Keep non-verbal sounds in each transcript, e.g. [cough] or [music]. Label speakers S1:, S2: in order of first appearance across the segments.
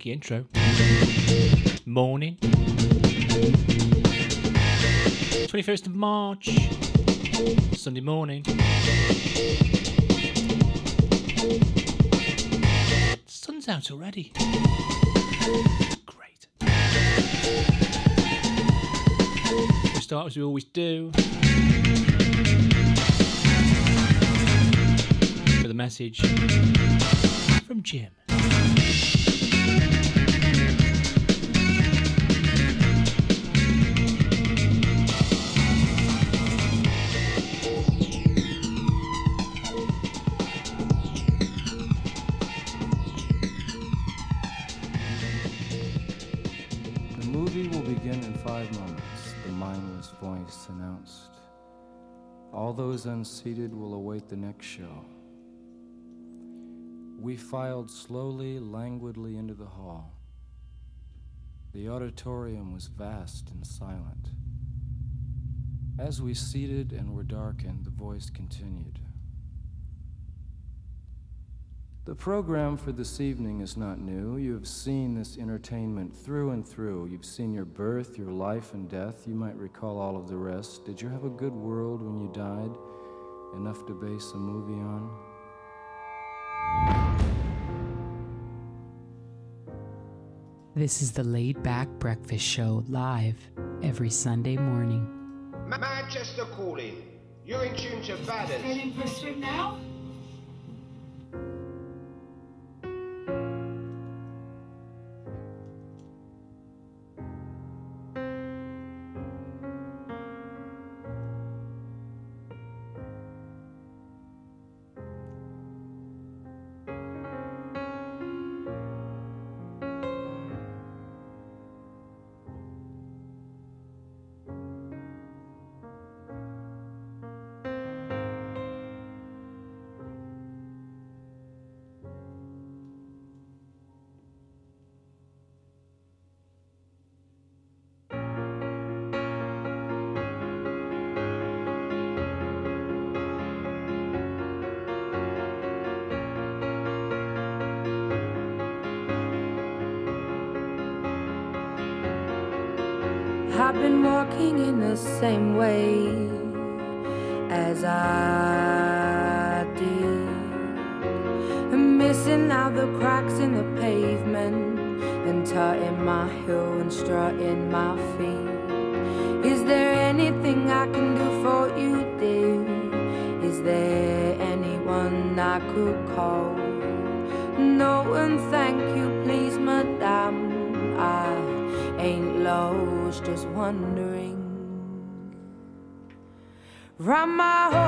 S1: funky intro. Morning. 21st of March, Sunday morning. Sun's out already. Great. We start as we always do. With a message from Jim.
S2: Voice announced. All those unseated will await the next show. We filed slowly, languidly into the hall. The auditorium was vast and silent. As we seated and were darkened, the voice continued. The program for this evening is not new. You have seen this entertainment through and through. You've seen your birth, your life, and death. You might recall all of the rest. Did you have a good world when you died? Enough to base a movie on?
S3: This is the Laid Back Breakfast Show live every Sunday morning.
S4: Manchester calling. You're in tune to Badders.
S5: Heading for swim now?
S6: Round my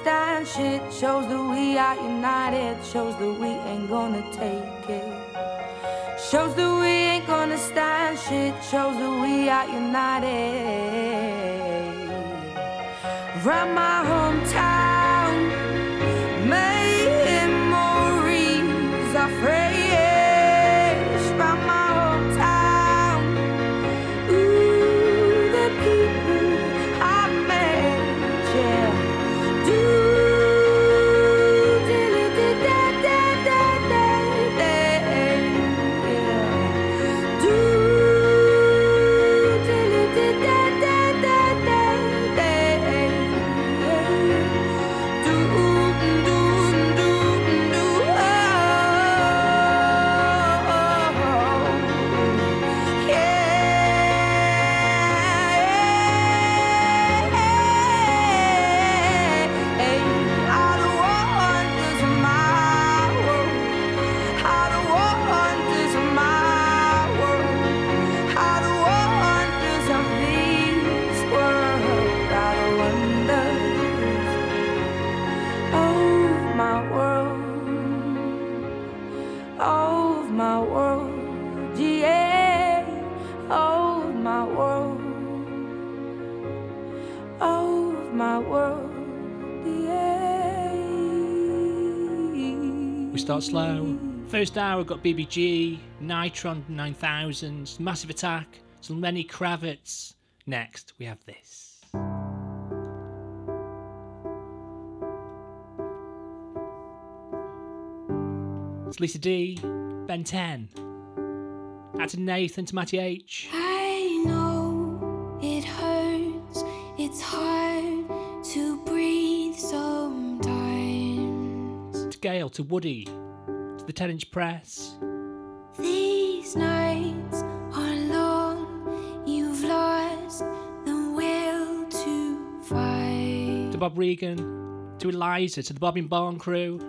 S6: stand shit. Shows that we are united. Shows that we ain't gonna take it. Shows that we ain't gonna stand shit. Shows that we are united. Round my hometown,
S7: start slow. First hour got BBG, Nitron 9000, Massive Attack, some Lenny Kravitz. Next, we have this. It's Lisa D, Ben 10. Out to Nathan, to Matty H.
S8: sometimes.
S7: To Gail, to Woody, to the 10 inch press.
S8: These nights are long, you've lost the will to fight.
S7: To Bob Regan, to Eliza, to the Bobbing Barn crew.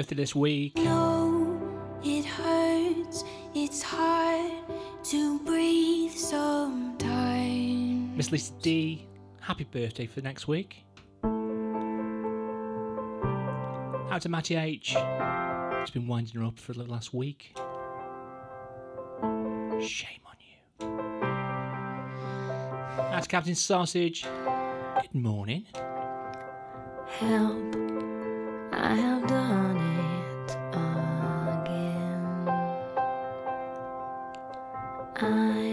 S7: Birthday this week.
S8: No, it hurts. It's hard to breathe sometimes.
S7: Miss Lisa D, happy birthday for next week. Out to Matty H. It's been winding her up for the last week. Shame on you. Out to Captain Sausage. Good morning.
S8: Help, I have done I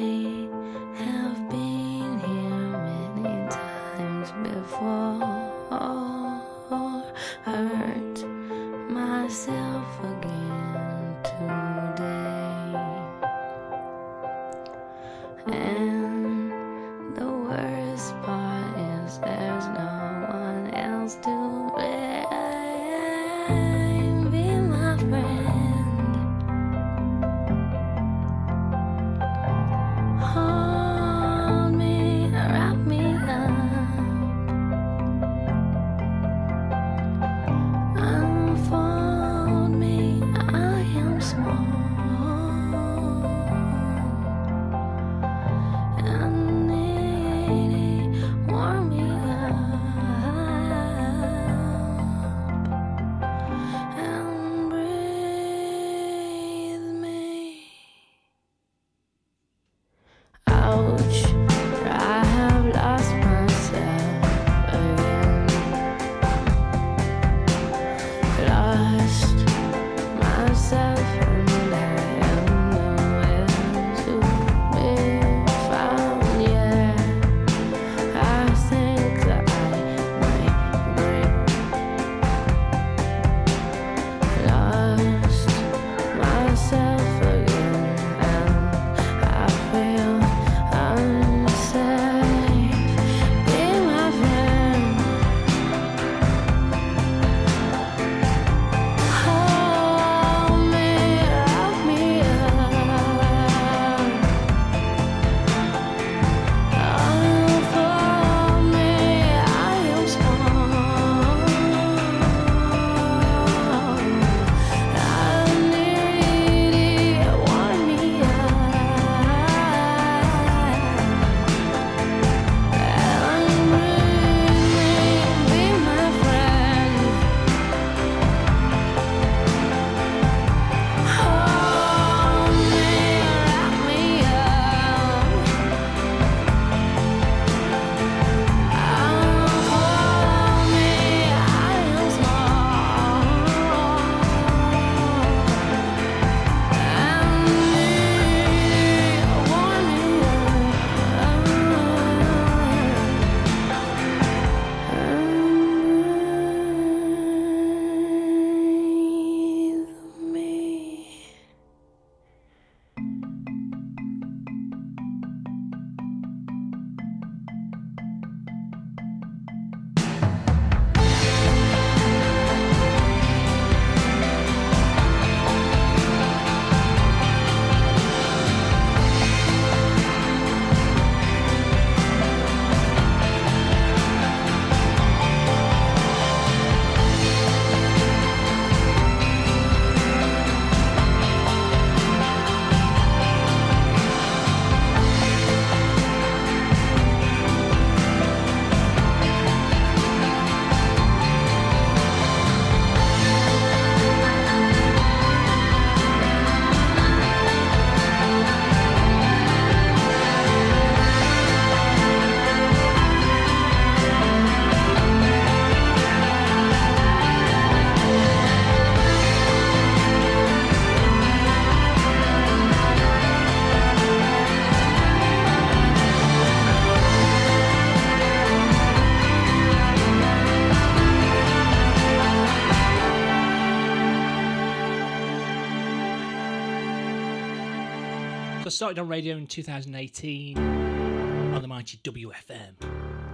S1: started on radio in 2018 on the mighty WFM.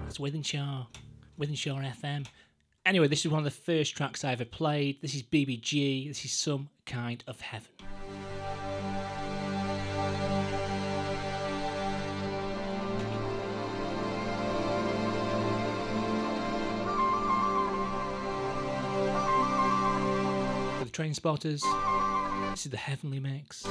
S1: That's Wythenshawe, Wythenshawe FM. Anyway, this is one of the first tracks I ever played. This is BBG. This is Some Kind of Heaven. For the train spotters, this is the Heavenly Mix.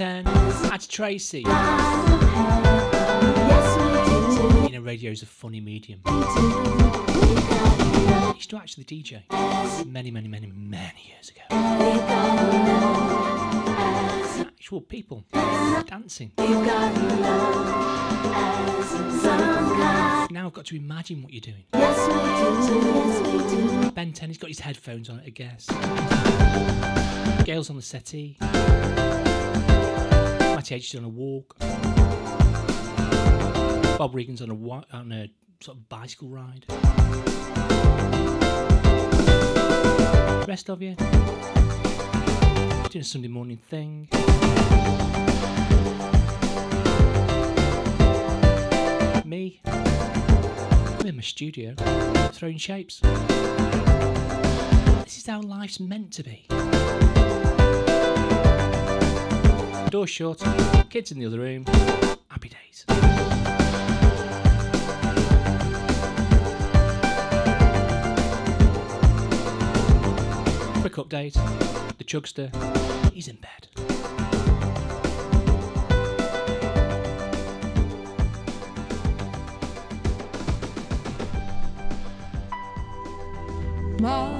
S1: 10. Out to Tracy. You know, radio's a funny medium. I used to actually DJ many, many, many, many years ago. Actual people dancing. Now I've got to imagine what you're doing. Ben 10 has got his headphones on, I guess. Gail's on the settee. Matty H is on a walk. Bob Regan's on a on a sort of bicycle ride. The rest of you doing a Sunday morning thing. Me, I'm in my studio throwing shapes. This is how life's meant to be. Door shut, kids in the other room, happy days. Quick update the chugster, he's in bed.
S5: Marcher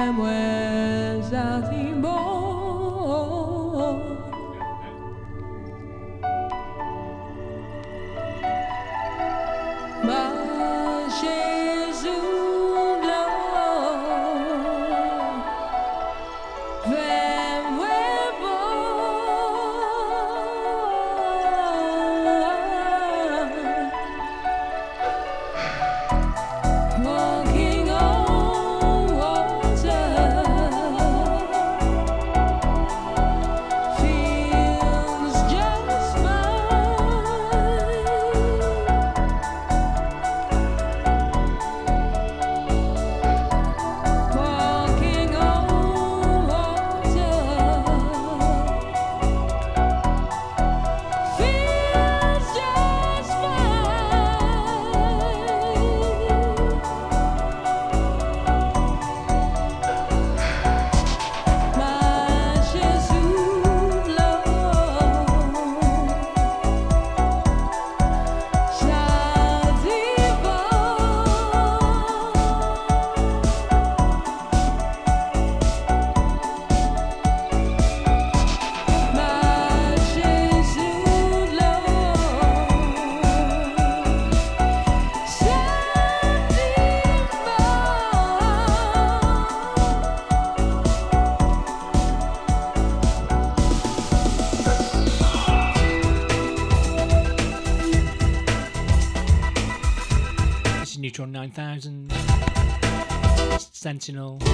S5: fais-moi sentiment. Marcher
S1: Sentinel.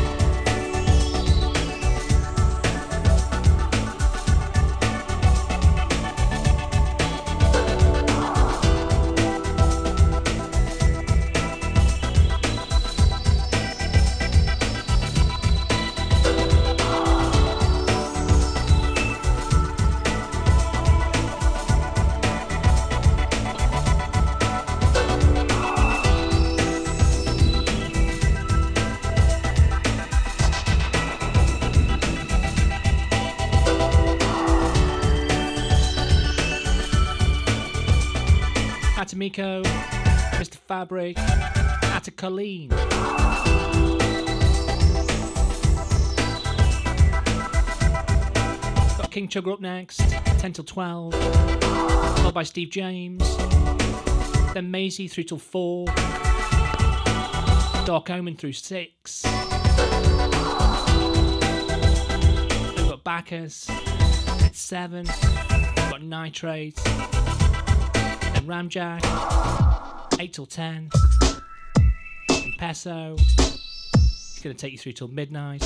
S1: Atomiko, Mr. Fabric, Atta Colleen. Got King Chugger up next, 10 till 12. Followed by Steve James. Then Maisie through till 4. Dark Omen through 6. We've got Bacchus at 7. We've got Nitrate. Ramjack, 8 till 10. And Peso. It's going to take you through till midnight.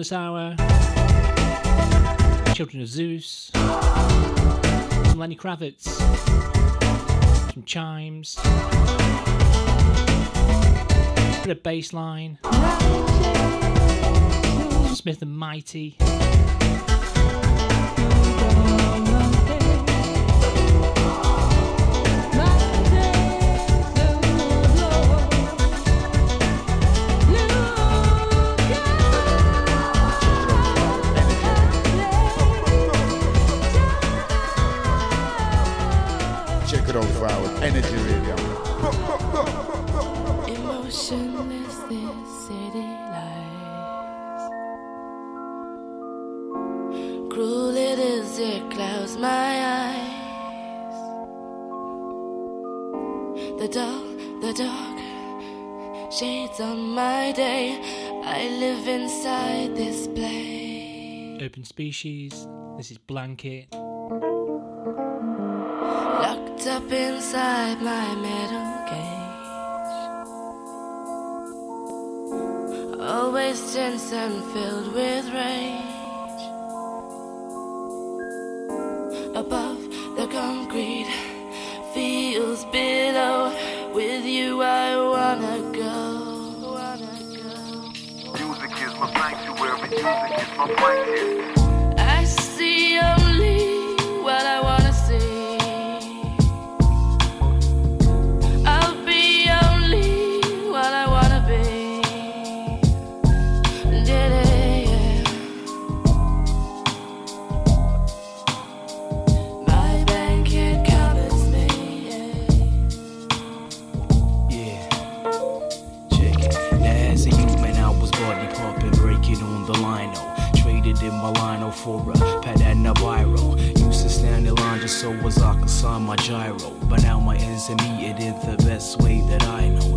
S1: This hour. Children of Zeus. Some Lenny Kravitz. Some chimes. Bit of bass line. Smith and Mighty. Species. This is Blanket.
S5: Locked up inside my metal cage. Always tense and filled with rage. Above the concrete feels below. With you, I wanna go. Wanna go.
S9: Music is my sanctuary, music is my blanket.
S10: So as I could sign my gyro. But now my ends are meted in the best way that I know.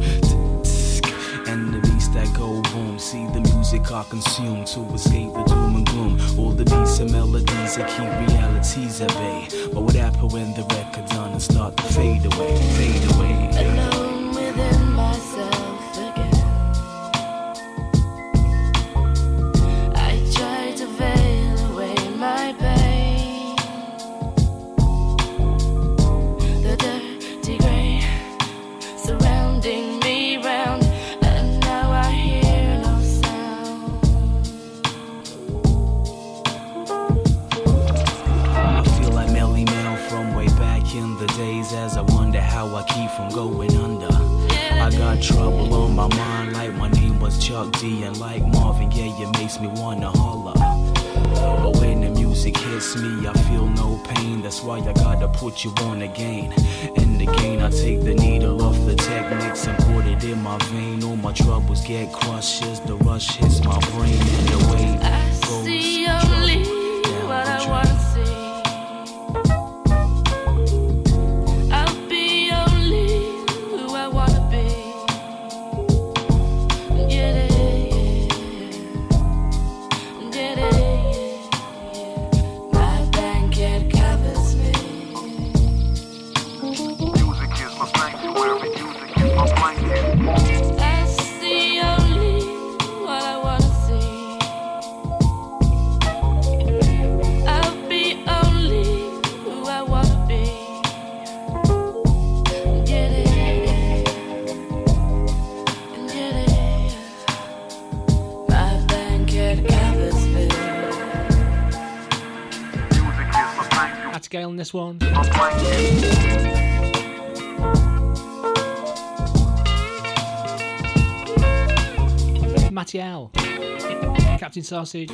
S10: And the beats that go boom. See the music I consume to escape the doom and gloom. All the beats and melodies that keep realities at bay. But what happened when the record done and start to fade away, fade away? From going under. I got trouble on my mind like my name was Chuck D and like Marvin yeah, it makes me wanna holler. But when the music hits me, I feel no pain. That's why I gotta put you on again. And again, I take the needle off the Technics and put it in my vein. All my troubles get crushed as the rush hits my brain and the way goes
S1: this one. Matty L. Captain Sausage.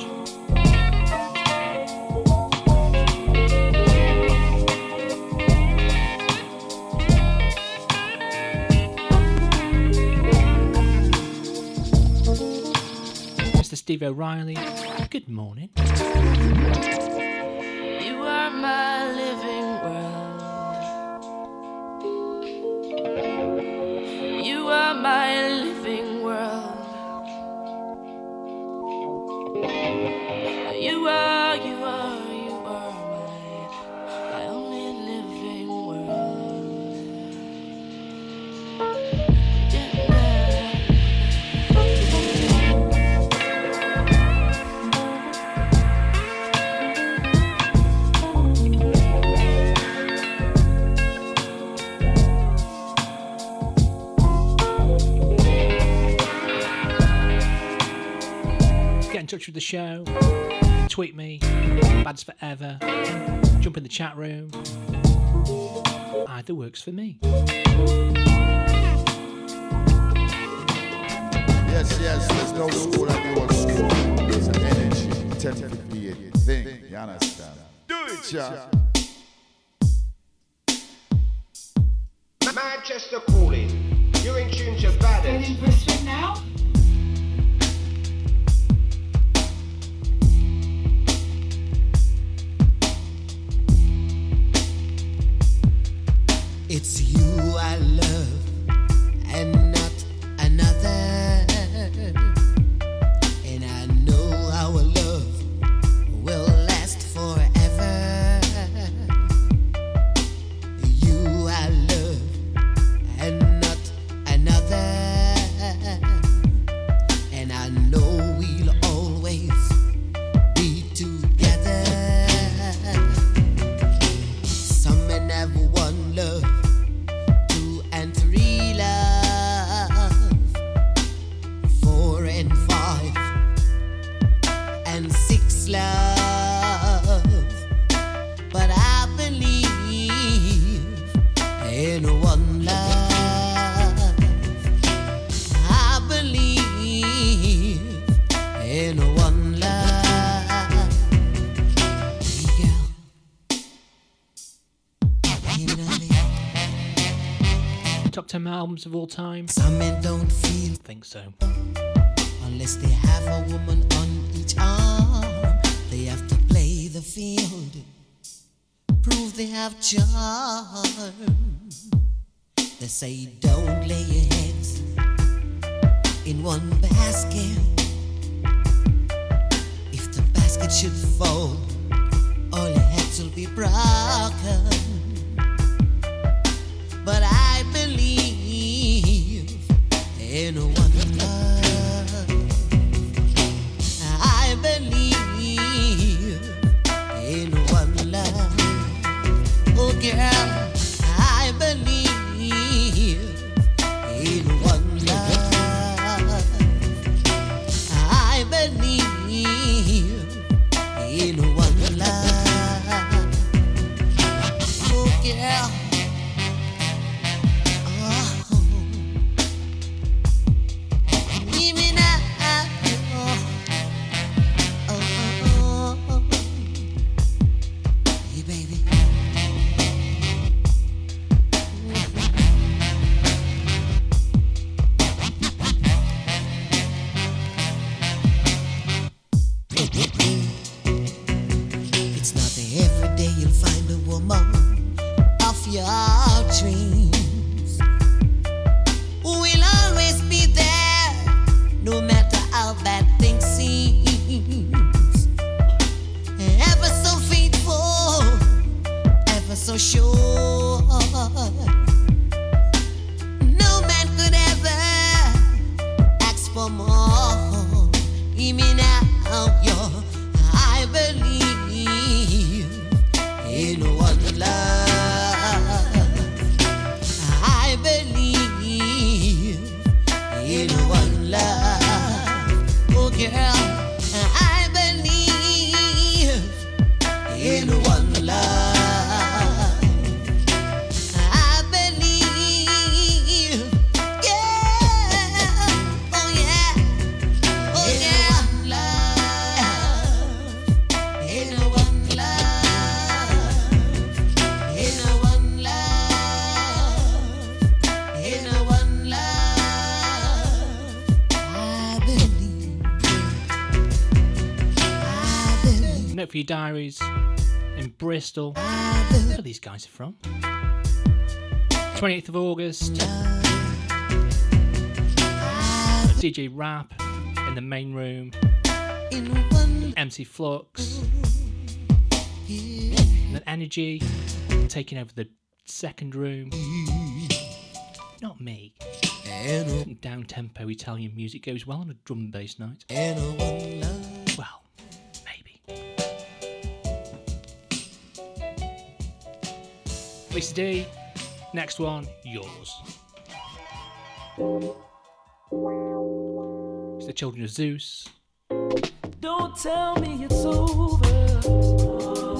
S1: Mr. Steve O'Reilly. Good morning. Show, tweet me, Bads Forever, jump in the chat room. Either works for me.
S7: Yes, yes, there's no school like the old school. There's an energy, tend to be a thing. You understand? Do it, yeah.
S4: Manchester calling. You're in tune to
S1: albums of all time?
S11: Some men don't feel
S1: think so.
S11: unless they have a woman on each arm. They have to play the field, prove they have charm. They say don't lay your heads in one basket. If the basket should fall, all your heads will be broken. In one
S1: diaries in Bristol. Where these guys are from. 28th of August. DJ Rap in the main room. MC Flux. And then Energy taking over the second room. Not me. Down tempo Italian music goes well on a drum and bass night. Tracy D. Next one, yours. It's the Children of Zeus.
S5: Don't tell me it's over.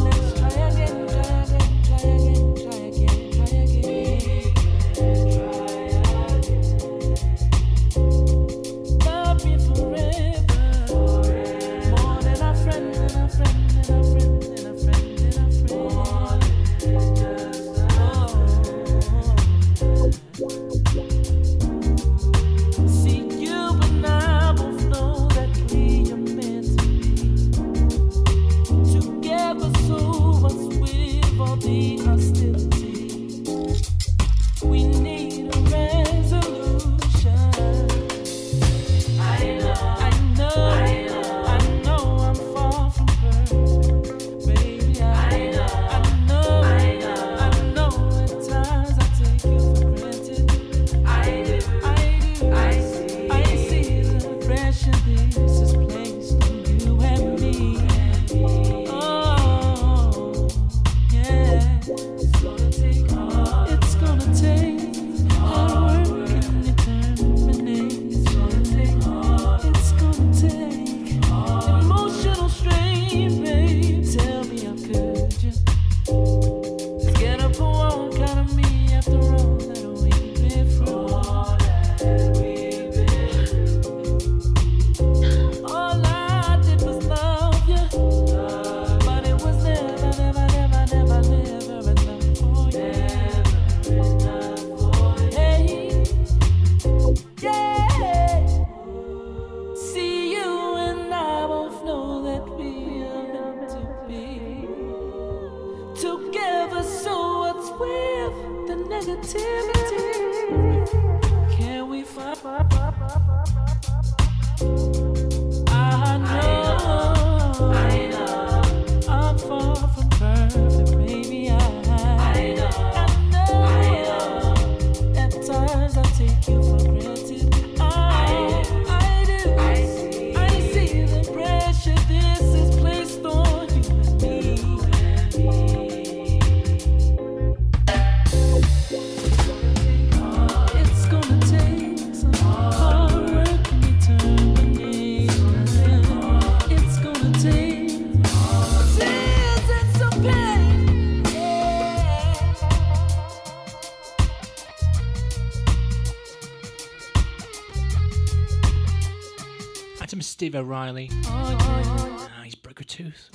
S1: O'Reilly. Oh, he's broke a tooth.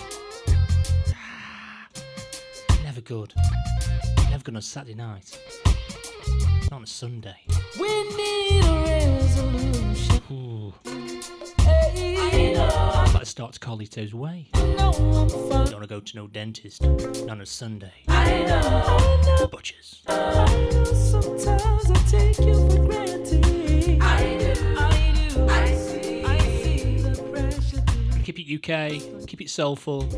S1: Never good. Never good on Saturday night. Not on a Sunday.
S5: We need a resolution.
S1: Ooh.
S5: Hey,
S1: to starts Carlito's way. Don't wanna go to no dentist. Not on a Sunday.
S5: I know.
S1: Butchers.
S5: Sometimes I take you for granted.
S1: Keep it soulful.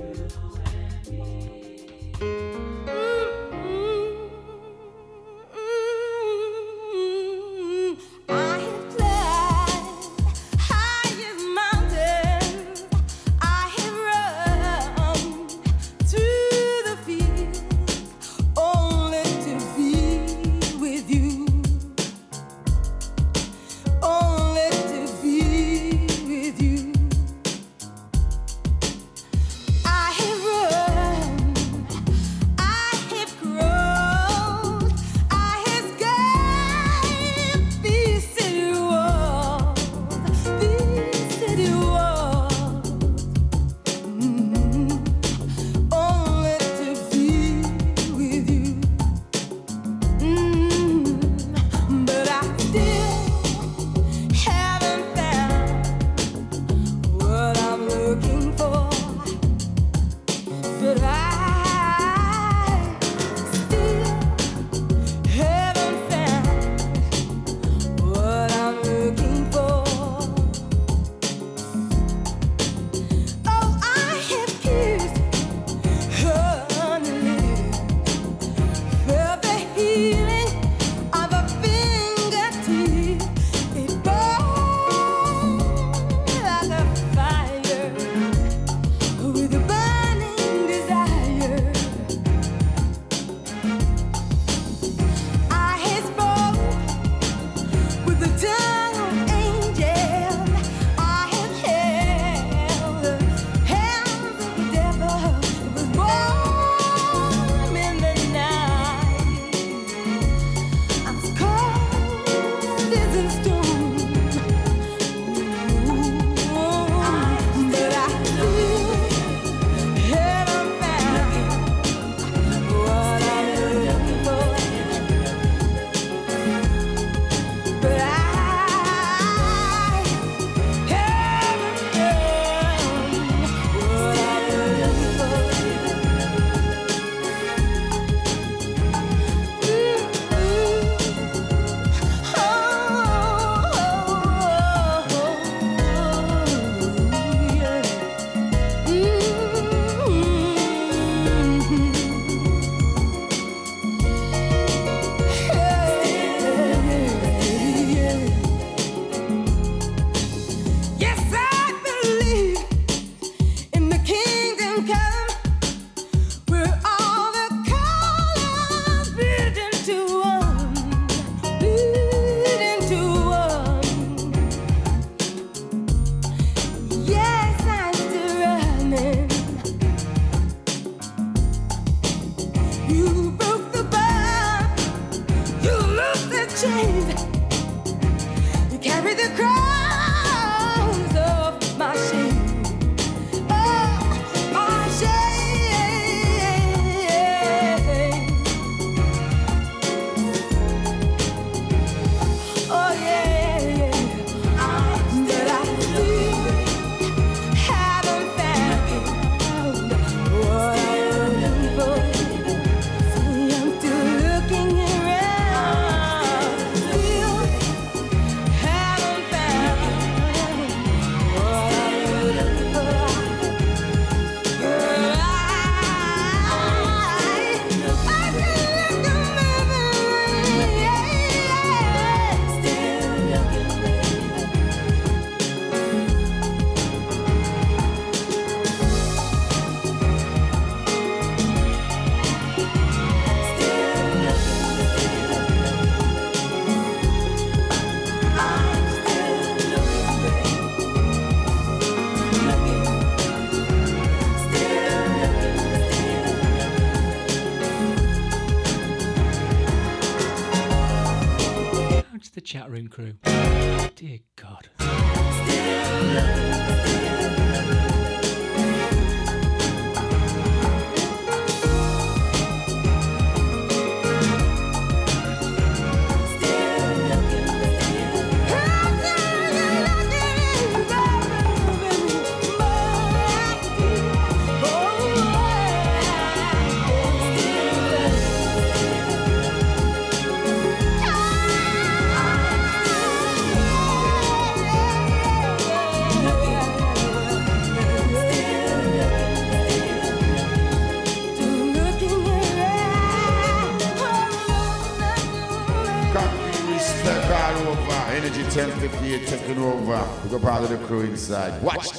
S12: inside. Watch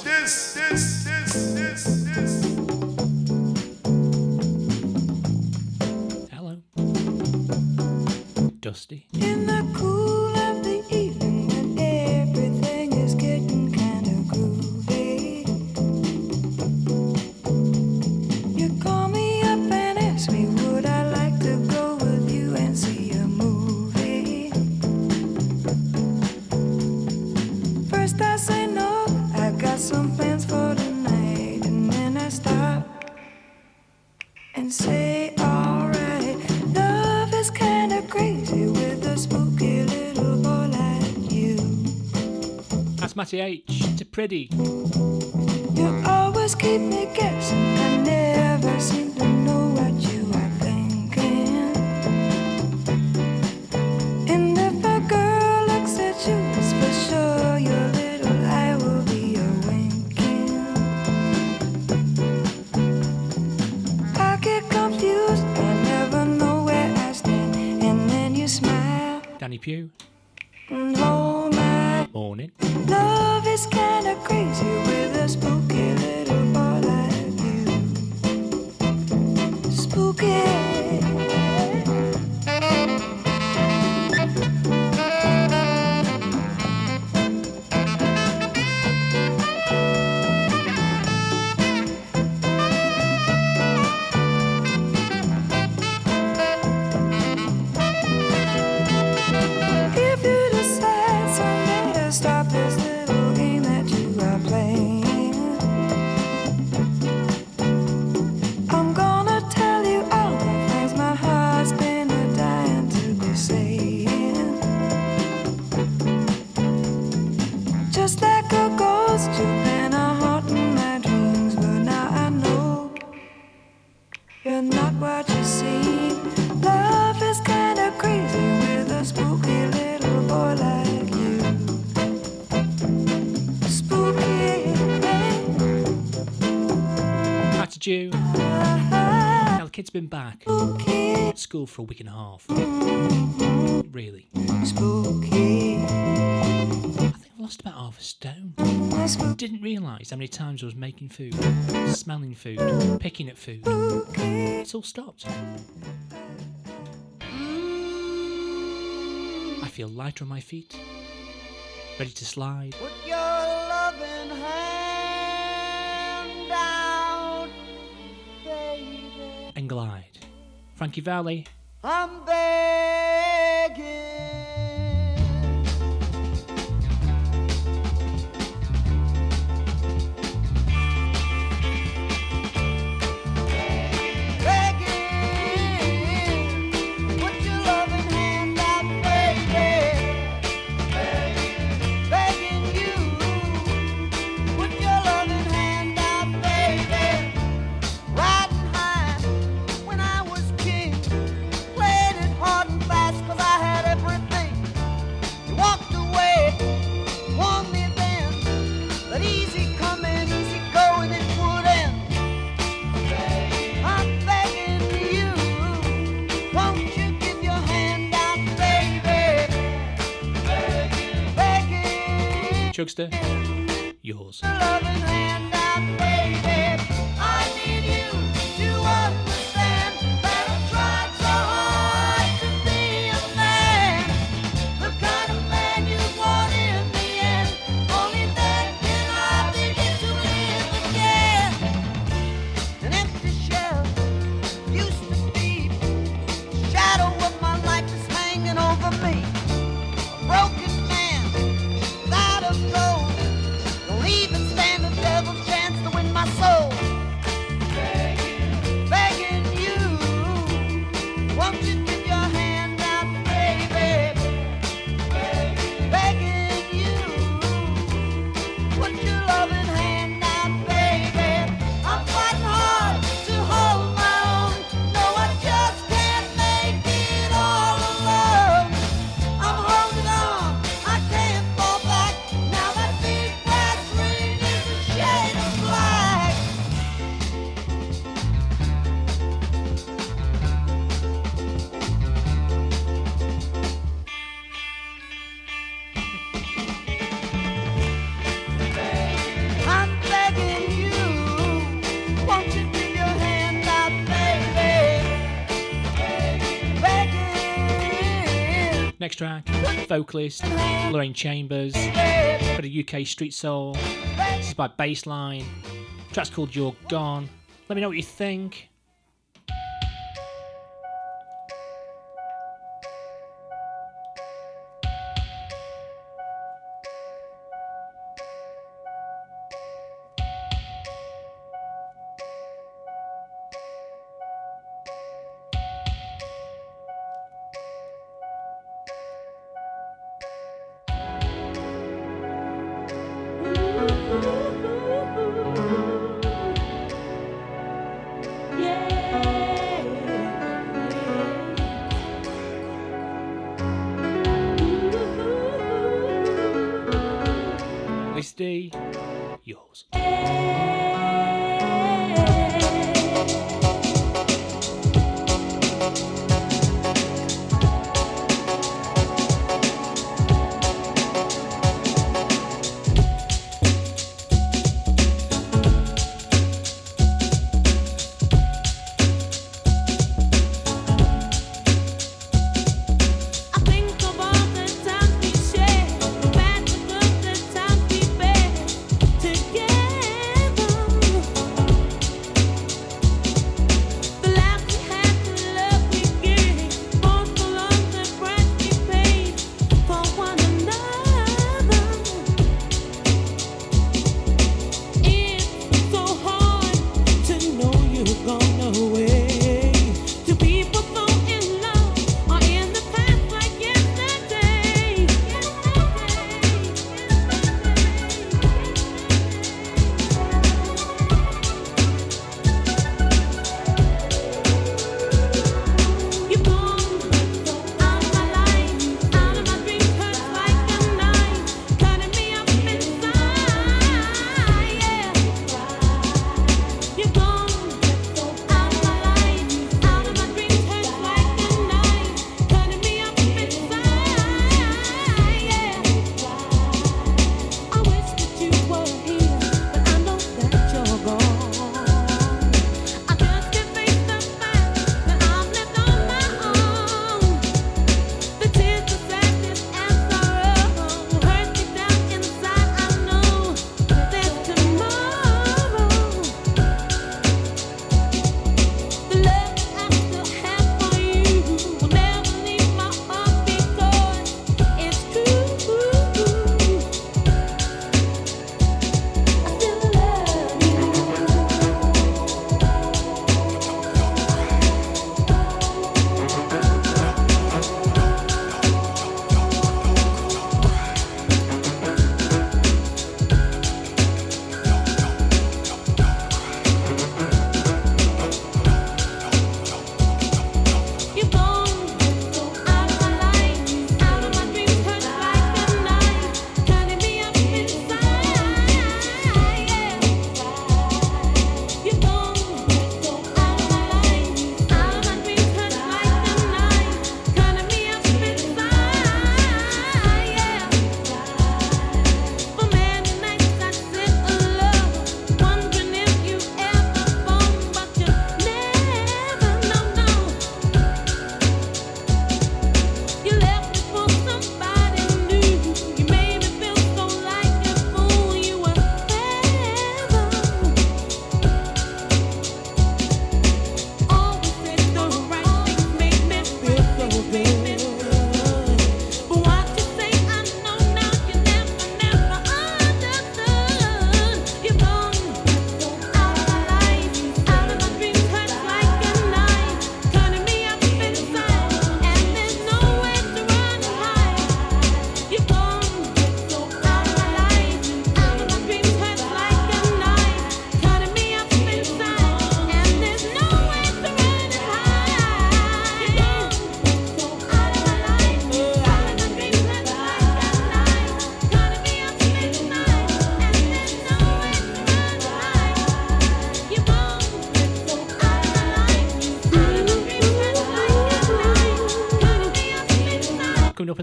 S1: H to Pretty.
S7: You always keep me guessing. I never for a
S1: week and a half. Really.
S7: Spooky.
S1: I think I lost about half a stone. Didn't realise how many times I was making food, smelling food, picking at food. It's all stopped. I feel lighter on my feet, ready to slide.
S13: Out,
S1: and glide.
S14: Frankie Valli,
S1: I'm begging.
S14: Chuckster, yours. vocalist Lorraine Chambers for the UK Street Soul. This is by Bassline. The track's called You're Gone. Let me know what you think.
S15: Hey.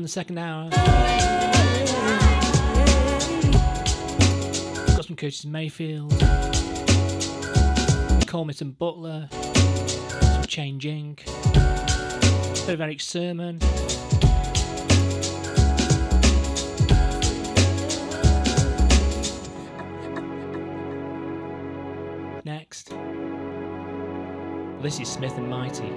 S15: The
S1: second hour. Got some Curtis Mayfield, Colmit and Butler, some Changing, bit of Erick Sermon. Next, this is Smith and Mighty.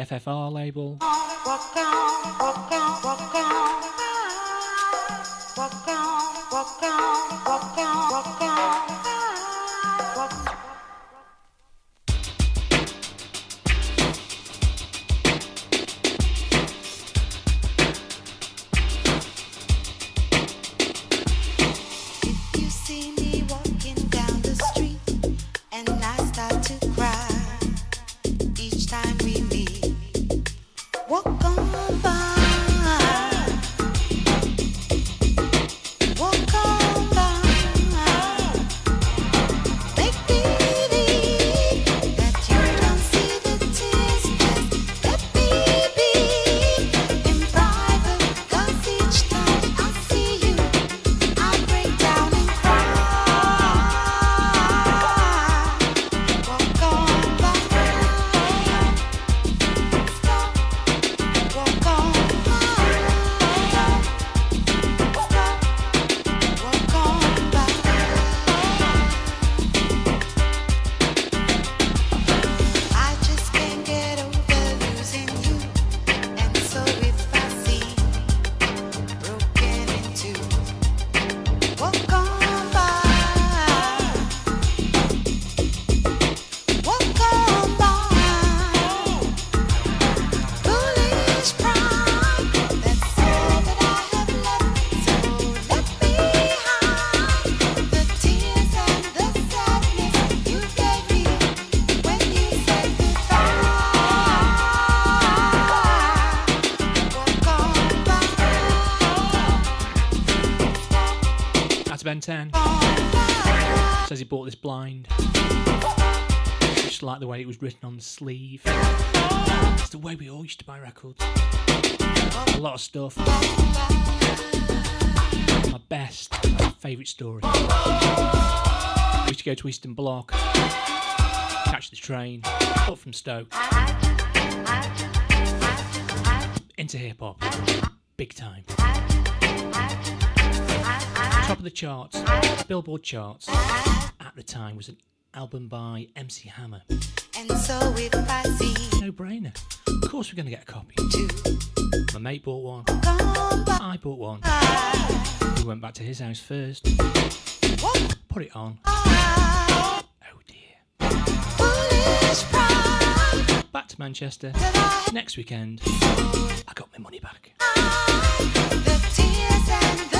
S1: FFR label.
S14: Walk on, walk on, walk on.
S1: Bought this blind. Just like the way it was written on the sleeve. It's the way we all used to buy records. A lot of stuff. My best, favourite story. We used to go to Eastern Bloc, catch the train, up from Stoke, into hip hop, big time. Top of the charts, Billboard charts, at the time was an album by MC Hammer.
S11: And so if I see
S1: No brainer. Of course, we're going to get a copy. My mate bought one. I bought one. We went back to his house first. Put it on. Oh dear. Back to Manchester. Next weekend. I got my money back.
S11: the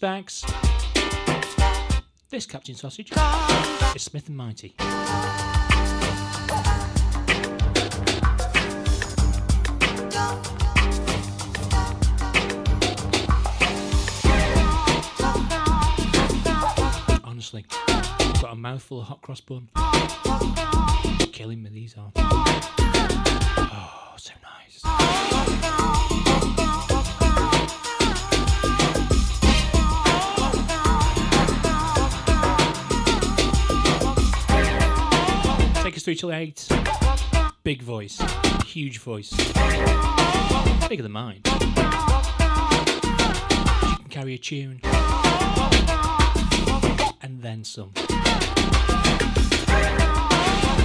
S1: Specs. This Captain Sausage is Smith and Mighty. Honestly, got a mouthful of hot cross bun. Killing me, these are. Oh, so nice. Through till eight. Big voice, huge voice, bigger than mine. She can carry a tune, and then some.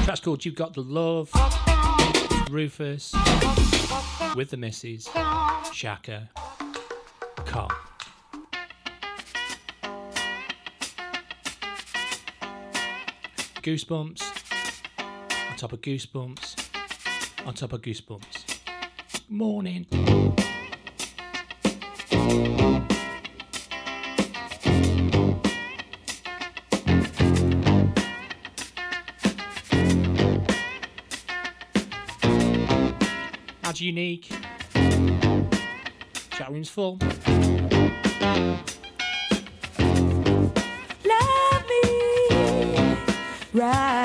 S1: Track's called "You've Got the Love." Rufus with the misses, Chaka Khan. Goosebumps, top of Goosebumps, on top of Goosebumps. Morning. That's unique. Chat room's full.
S15: Love me right.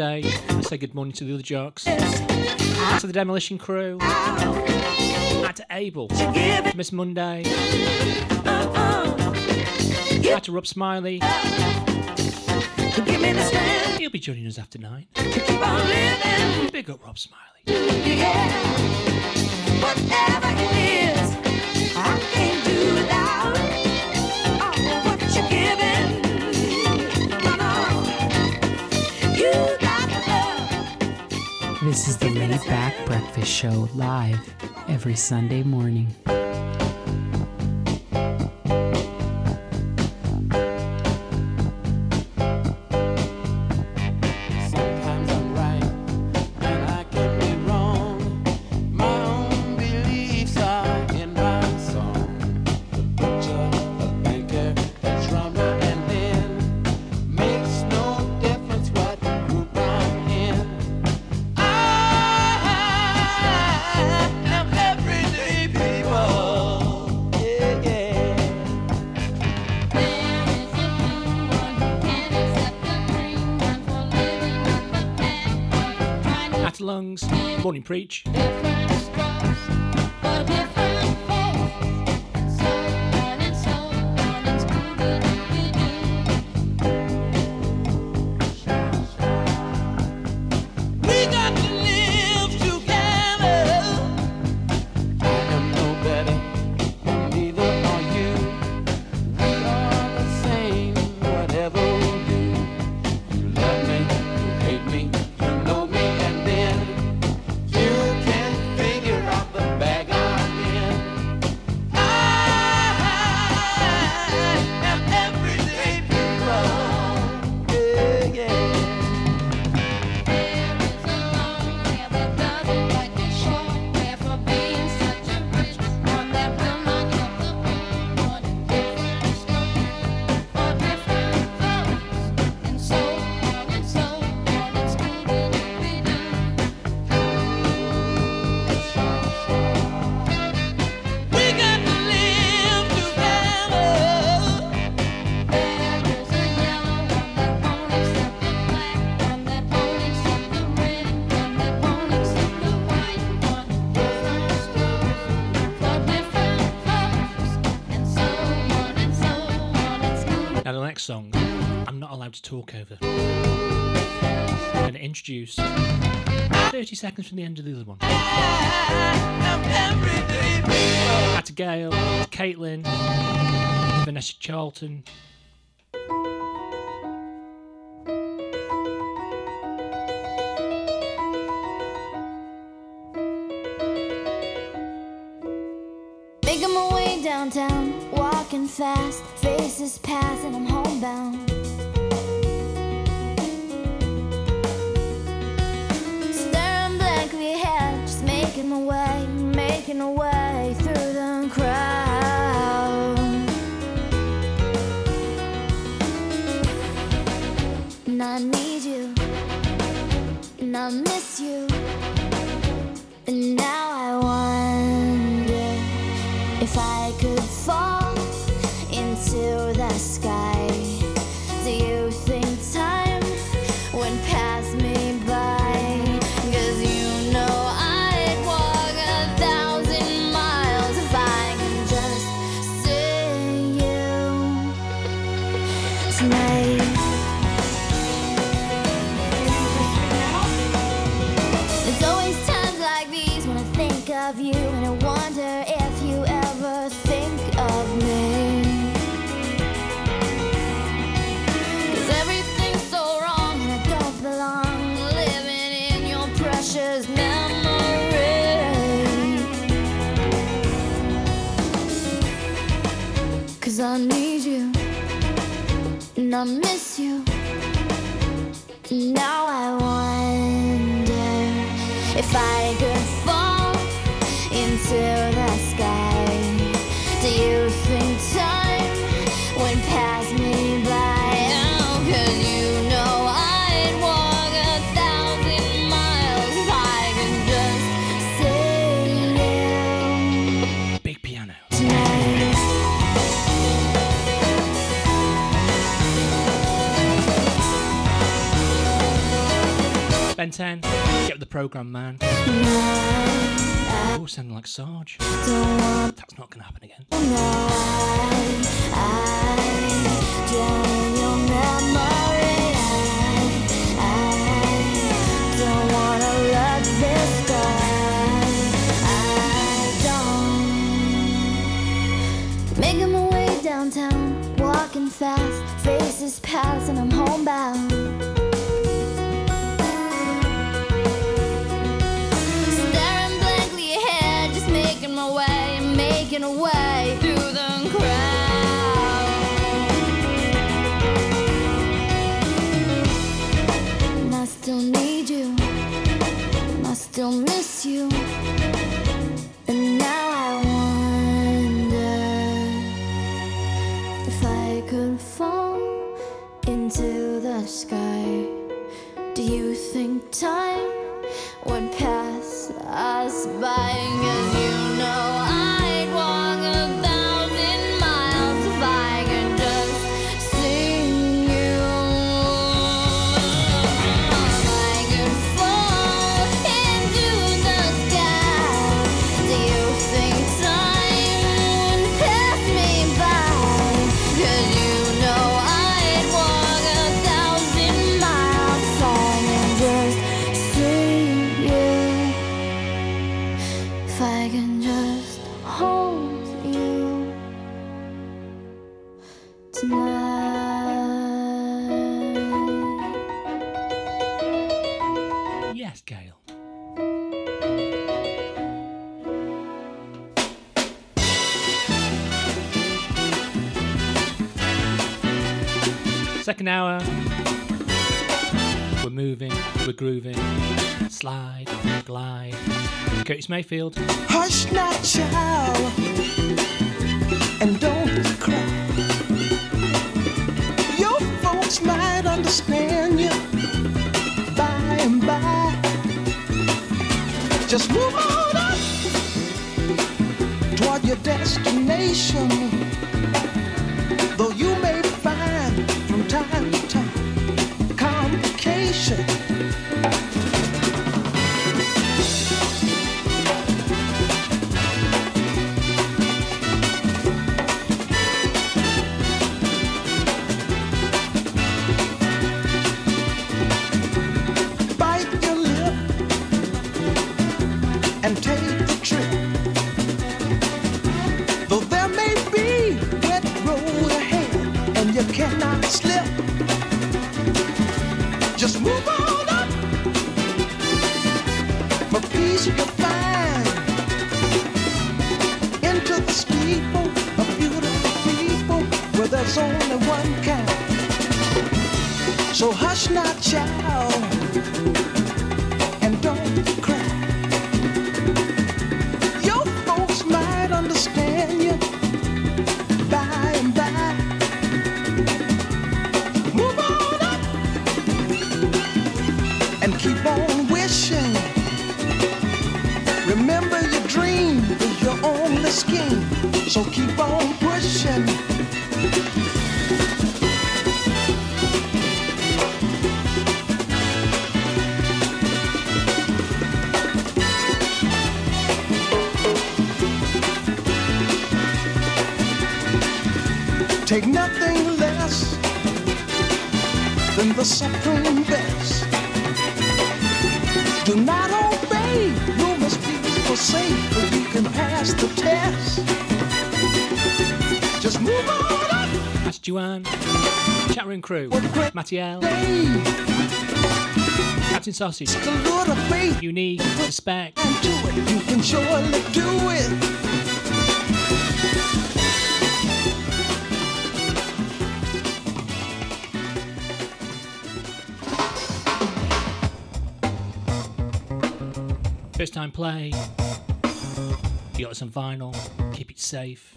S15: I say
S1: good morning to the other jocks, to the demolition crew, out to Abel, Miss Monday, out to Rob Smiley. He'll be joining us after nine. Big up Rob Smiley.
S15: Yeah, whatever it is.
S16: This is the Laid Back Breakfast Show live every Sunday morning.
S1: preach. allowed to talk over. And introduce 30 seconds from the end of the other one. Back Gail, Caitlin, Vanessa Charlton,
S8: Cause I need you and I miss you. Now I wonder if I
S1: Ben 10, get with the program, man. Oh, sounding like Sarge. That's not going to happen again.
S8: Downtown, walking fast, faces pass, and I'm homebound.
S1: Second hour. We're moving, we're grooving. Slide, glide. Curtis Mayfield.
S17: Hush not, child, and don't cry. Your folks might understand you by and by. Just move on up toward your destination, though you time.
S18: Cameron Crew, Mattiel, Captain Sausage, Unique,
S17: Suspect. You can surely do it.
S18: First time play. You got some vinyl. Keep it safe.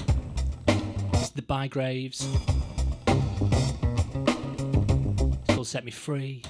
S18: It's the Bygraves. set me free.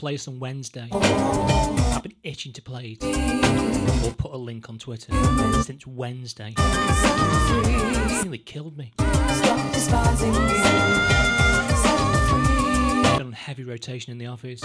S1: play this on
S18: Wednesday. I've been itching to play it. We'll put a link on Twitter since Wednesday. It nearly killed me. Been on heavy rotation in the office.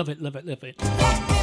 S1: Love it, love it, love it.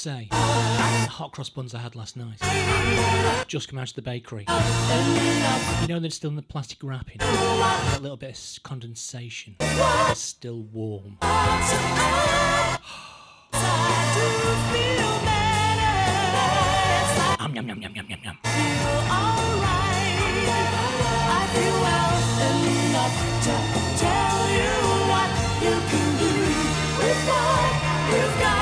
S1: say, the hot cross buns I had last night just come out of the bakery. You know they're still in the plastic wrapping. A little bit of condensation. They're still warm. Um, yum, yum, yum, yum, yum, yum.
S14: You you've got.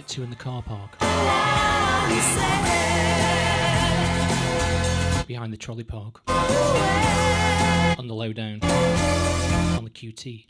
S1: expect in the car park. Behind the trolley park. On the lowdown. On the QT.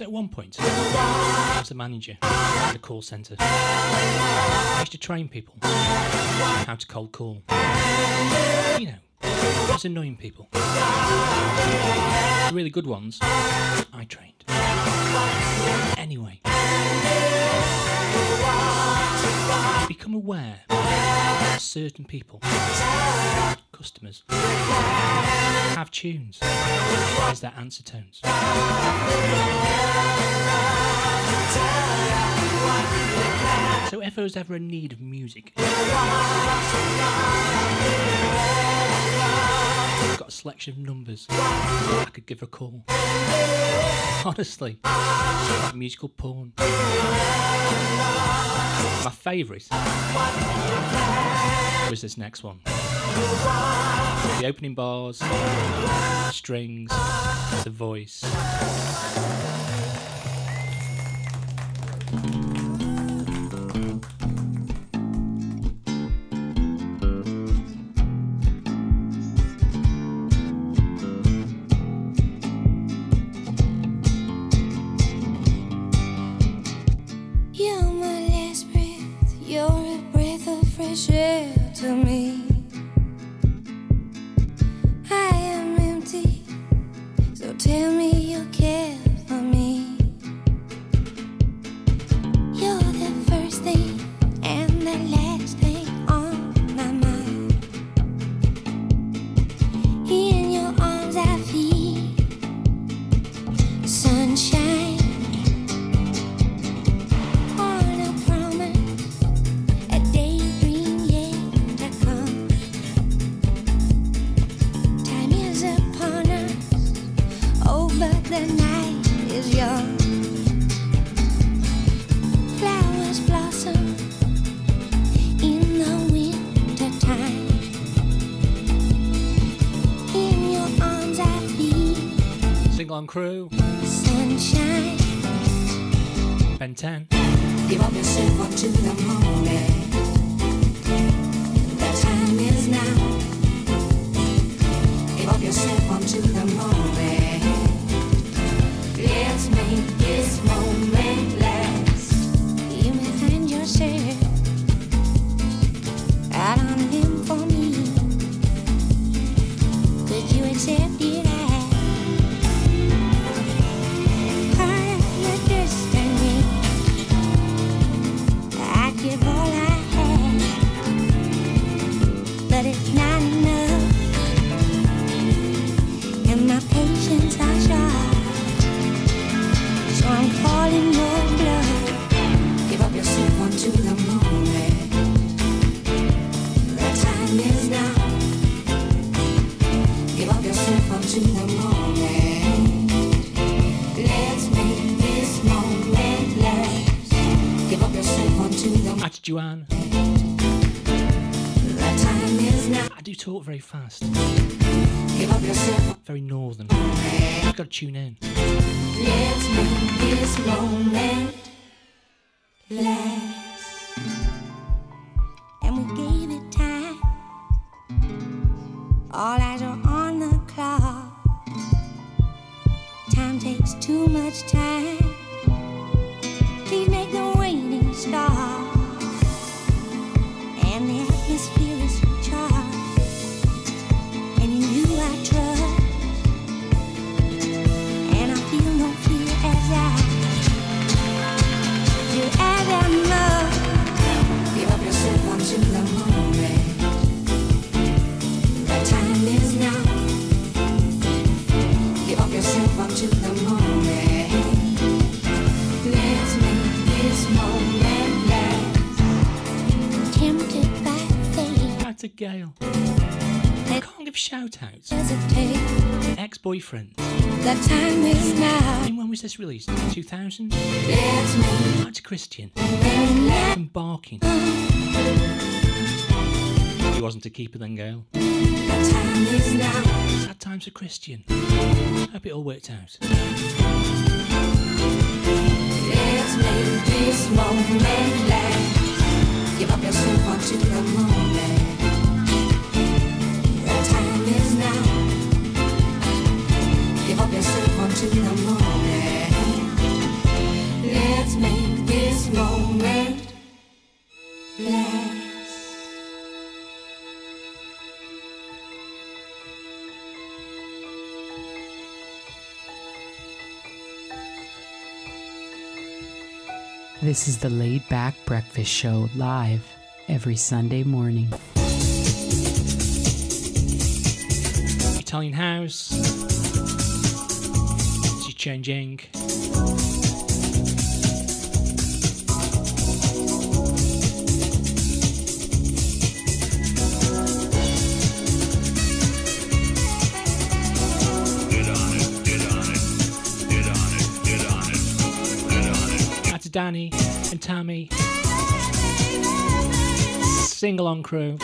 S14: So
S19: at one point, I was a manager at a call centre. I used to train people how to cold call. You know, those annoying people. The really good ones, I trained. Anyway, become aware of certain people customers have tunes as their answer tones. So if was ever in need of music, I've got a selection of numbers I could give a call. Honestly, like musical porn. My favourite. Is this next one. The opening bars, strings, the voice. crew. very fast. Very northern. You've got to tune in.
S1: this
S19: release, 2000. That's Christian from Barking. He wasn't a keeper then,
S1: girl.
S19: Sad times for Christian. Hope it all worked out.
S1: Let's make this moment last. Give up your soul to the.
S16: This is the Laid Back Breakfast Show live every Sunday morning.
S1: Italian house. She's changing. Danny and Tammy. Sing along crew.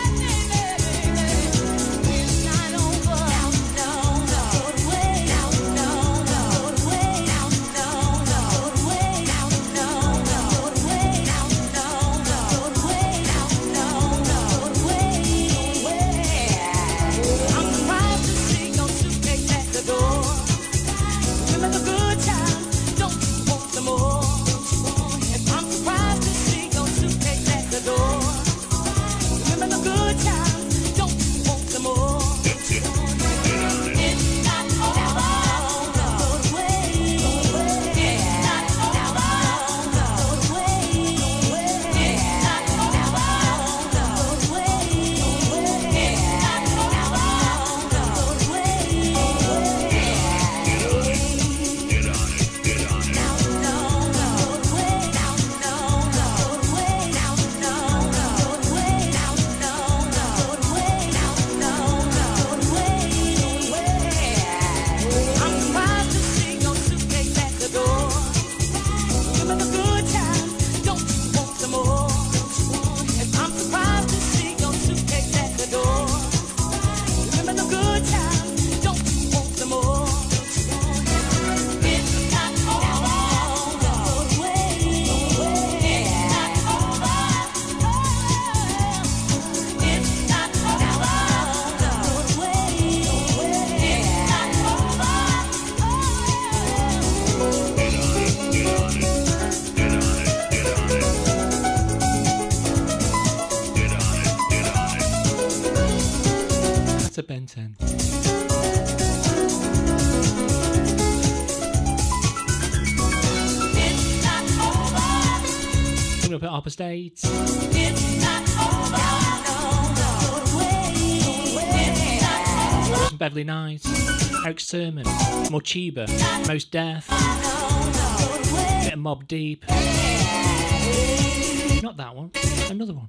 S1: Coming up at Harper State. From Beverly Knight, Erick Sermon, Morcheeba, Mos Def, bit of Mobb Deep. Not that one, another one.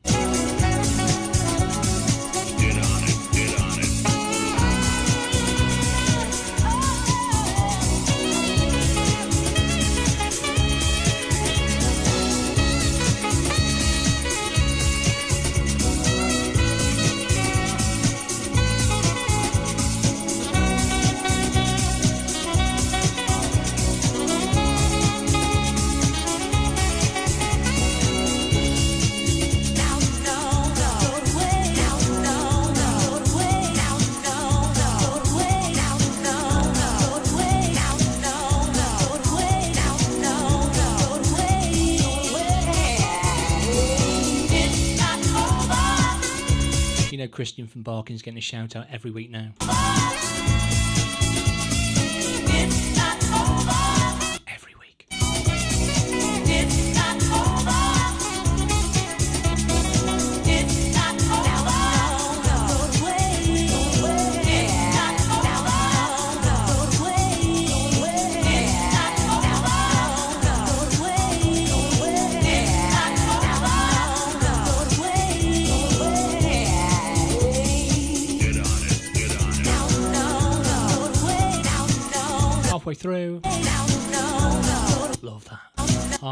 S1: Christian from Barkins getting a shout out every week now.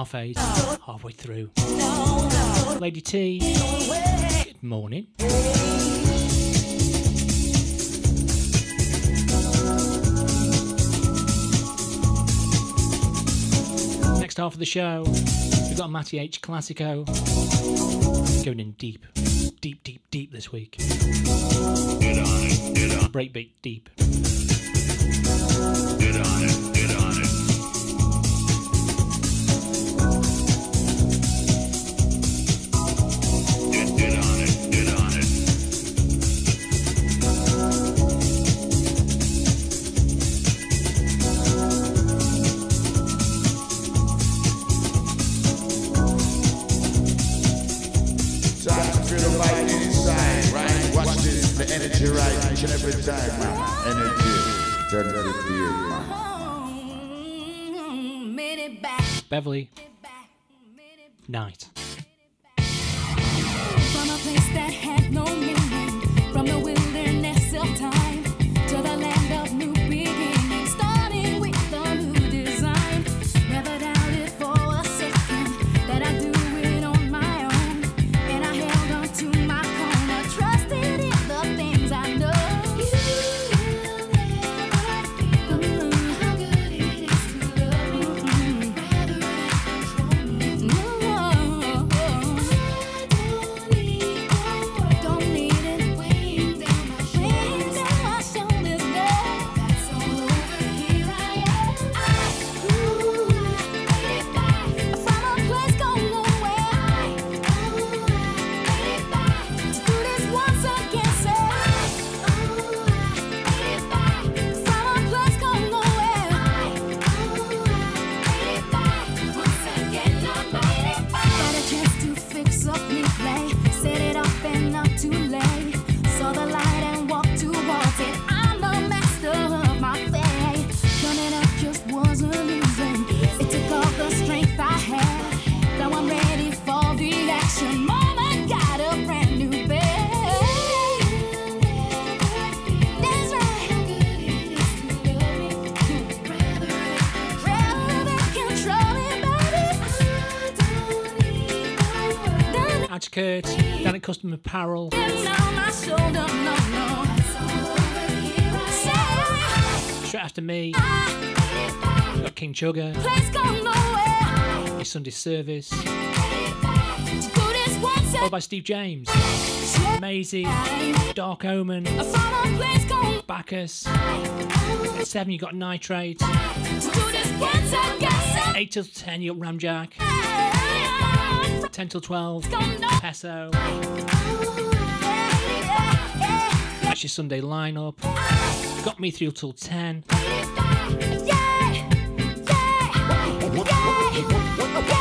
S1: Half eight. Halfway through. Lady T. Good morning. Next half of the show, we've got Matty H Classico going in deep, deep, deep, deep this week. Breakbeat deep.
S12: feel and every time, man. Energy, turn to the man.
S1: Beverly. Night. Kurt. Down at Custom Apparel. Straight after me. Got King Chugger. His Sunday service. Followed by Steve James. Maisie. Dark Omen. Bacchus. At 7 you got Nitrate. 8 till 10 you got Ramjack. 10 till 12 Peso. That's your Sunday lineup. Got me through till 10.
S12: Time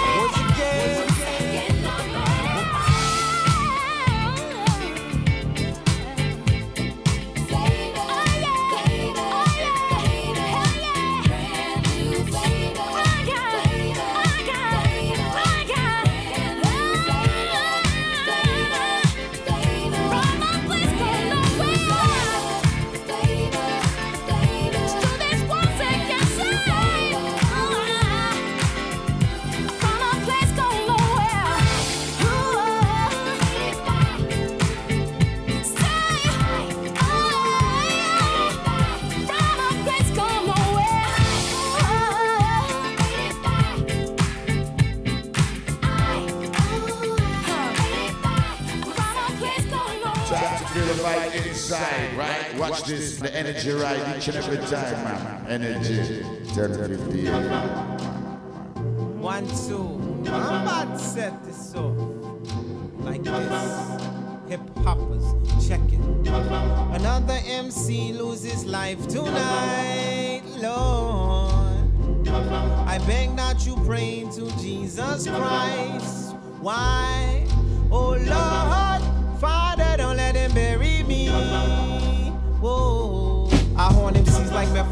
S12: Watch this, the energy right each and every time, man. Energy, turn to 58.
S20: One, two. I'm about to set this off like this. Hip hoppers, check it. Another MC loses life tonight, Lord. I beg that you pray to Jesus Christ. Why? Oh Lord,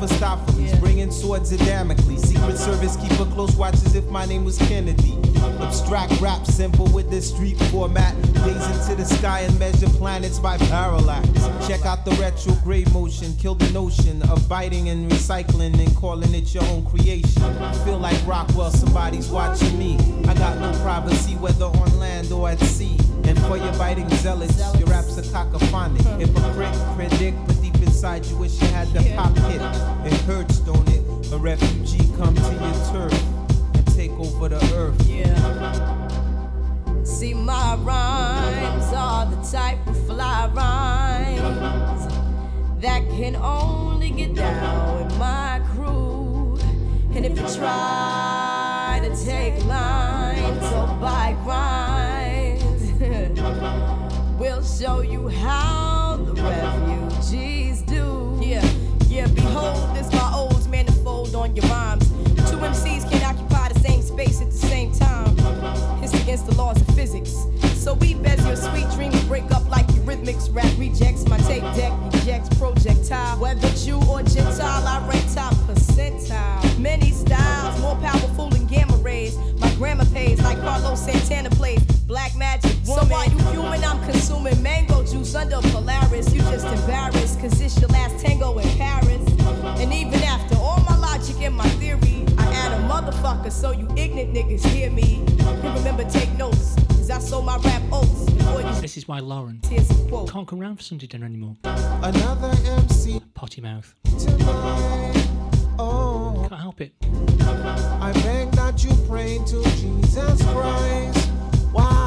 S20: Mephistopheles, bringing swords of Damocles. Secret Service keep a close watch as if my name was Kennedy. Abstract rap, simple with this street format. Gaze into the sky and measure planets by parallax. Check out the retrograde motion, kill the notion of biting and recycling and calling it your own creation. Feel like Rockwell, somebody's watching me. I got no privacy, whether on land or at sea. And for your biting zealots, your raps are cacophonic. Hypocrite, predict, inside you wish you had the pop hit. It hurts, don't it? A refugee come to your turf and take over the earth.
S19: See, my rhymes are the type of fly rhymes that can only get down with my crew. And if you try to take lines or buy rhymes, [laughs] we'll show you how the refugees
S21: against the laws of physics. So weep as your sweet dreams
S19: mixed rap rejects. My tape deck ejects projectile. Whether Jew or Gentile, I rank top percentile. Many styles, more powerful than gamma rays. My grammar pays like Carlos Santana plays. Black magic woman. So while you fuming, I'm consuming mango juice under Polaris. You just embarrassed, cause it's your last tango in Paris. And even after all my logic and my theory, I add a motherfucker so you ignorant niggas hear me. And remember, take notes, cause I sold my rap oats
S1: This is why Lauren
S19: tears of quote.
S1: can't come round for Sunday dinner anymore.
S20: Another MC
S1: Potty mouth.
S20: tonight. Oh,
S1: Can't help it.
S20: I beg that you pray to Jesus Christ. Why?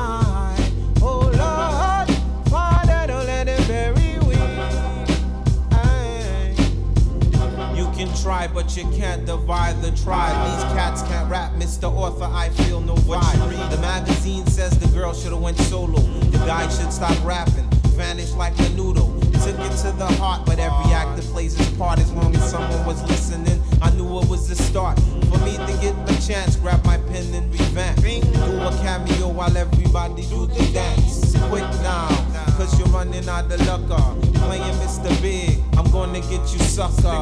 S20: Can try, but you can't divide the tribe. These cats can't rap, Mr. Author. I feel no vibe. The magazine says the girl should have went solo. The guy should stop rapping, vanish like a noodle. Took it to the heart, but every actor plays his part. As long as someone was listening, I knew it was the start. For me to get my chance, grab my pen and revamp. Do a cameo while everybody do the dance. Quick now, cause you're running out of luck. uh. Playing Mr. Big, I'm gonna get you sucker.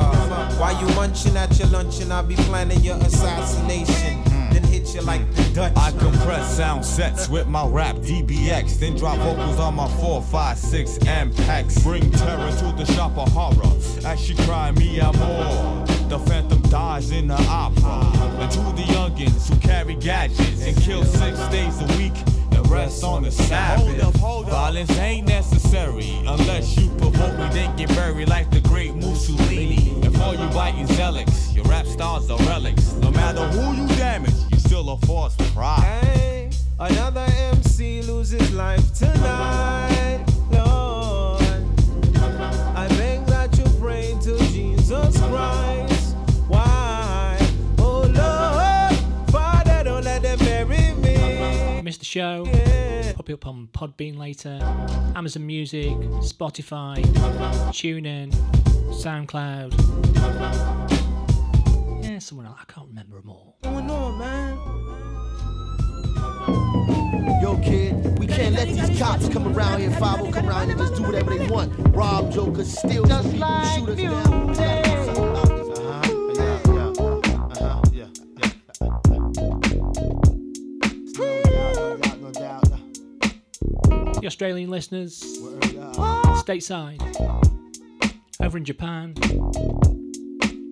S20: While you munching at your luncheon, I'll be planning your assassination. Then hit you like the Dutch.
S22: I compress sound sets with my rap DBX, then drop vocals on my 456 MPEX. Bring terror to the shop of horror as she cry me amor. The phantom dies in the opera. And to the youngins who carry gadgets and kill six days a week and rest on the Sabbath. Hold up, hold up. Violence ain't necessary unless you provoke me, then get buried like the great Mussolini. And for you biting zealots, your rap stars are relics. No matter who you damage, you still a false pride.
S20: Hey, another MC loses life tonight, Lord. I beg that you pray to Jesus Christ.
S1: The show. Pop it up on Podbean later. Amazon Music, Spotify, TuneIn, SoundCloud. Yeah, somewhere else. I can't remember them all.
S20: going on, man?
S23: Yo, kid, we can't let these cops come around here, 5 come around here and just do whatever they want. Rob jokers, steal from people, shoot us down.
S1: The Australian listeners, stateside, over in Japan,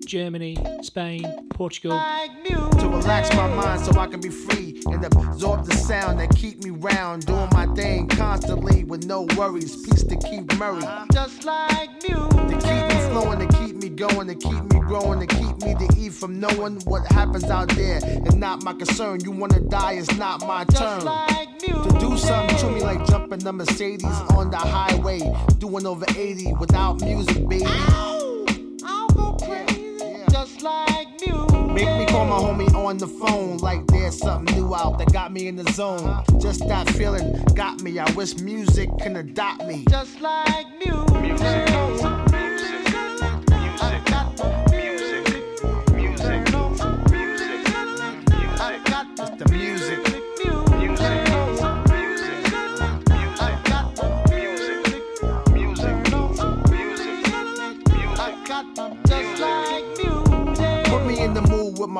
S1: Germany, Spain, Portugal.
S23: to relax my mind so I can be free and absorb the sound that keep me round, doing my thing constantly with no worries. Peace to keep Murray, just like you. To keep me flowing, to keep me going, to keep me growing, to keep me to eat from knowing what happens out there and not my concern. You wanna die, it's not my turn. To do something to me like jumping the Mercedes on the highway, doing over 80 without music, baby. I'll go crazy. Just like you. Make me call my homie on the phone like there's something new out that got me in the zone. Just that feeling got me. I wish music can adopt me. Just like music. It's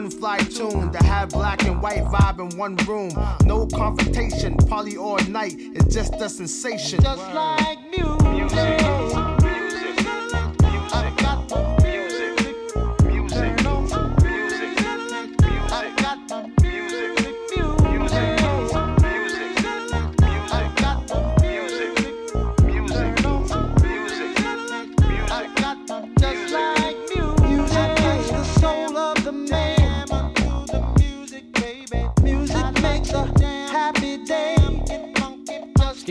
S23: One fly tune to have black and white vibe in one room. No confrontation, party all night. It's just a sensation. Just like music.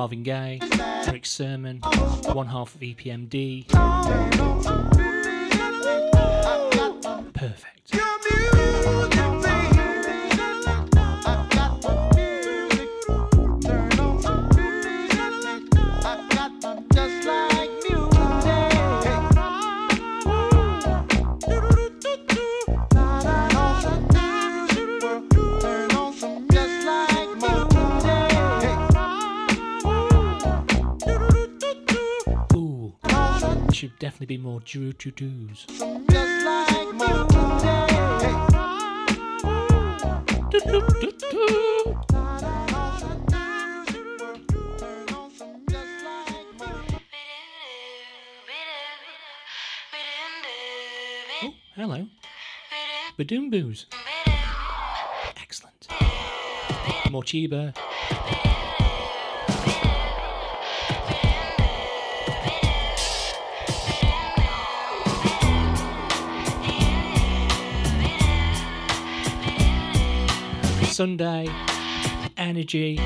S8: Marvin Gaye, Erick Sermon, one half of EPMD. Perfect. definitely be more doo doo doos. Oh, hello. Badoom boos. Excellent. Morcheeba. Sunday, energy,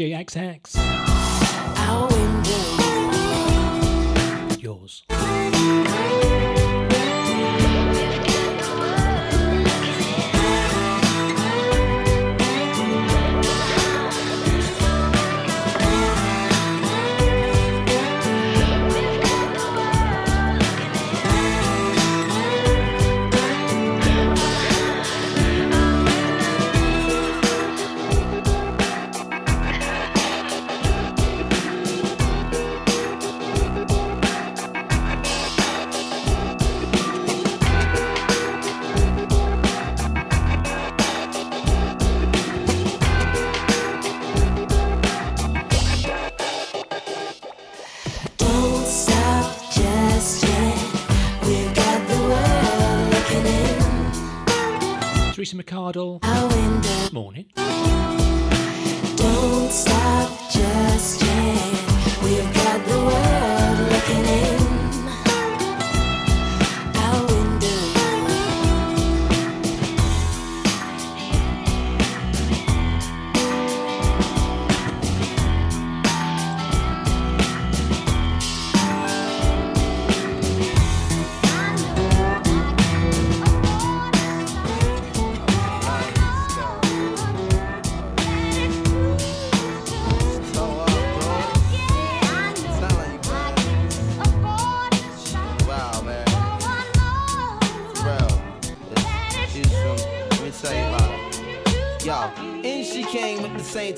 S24: DJXX. model.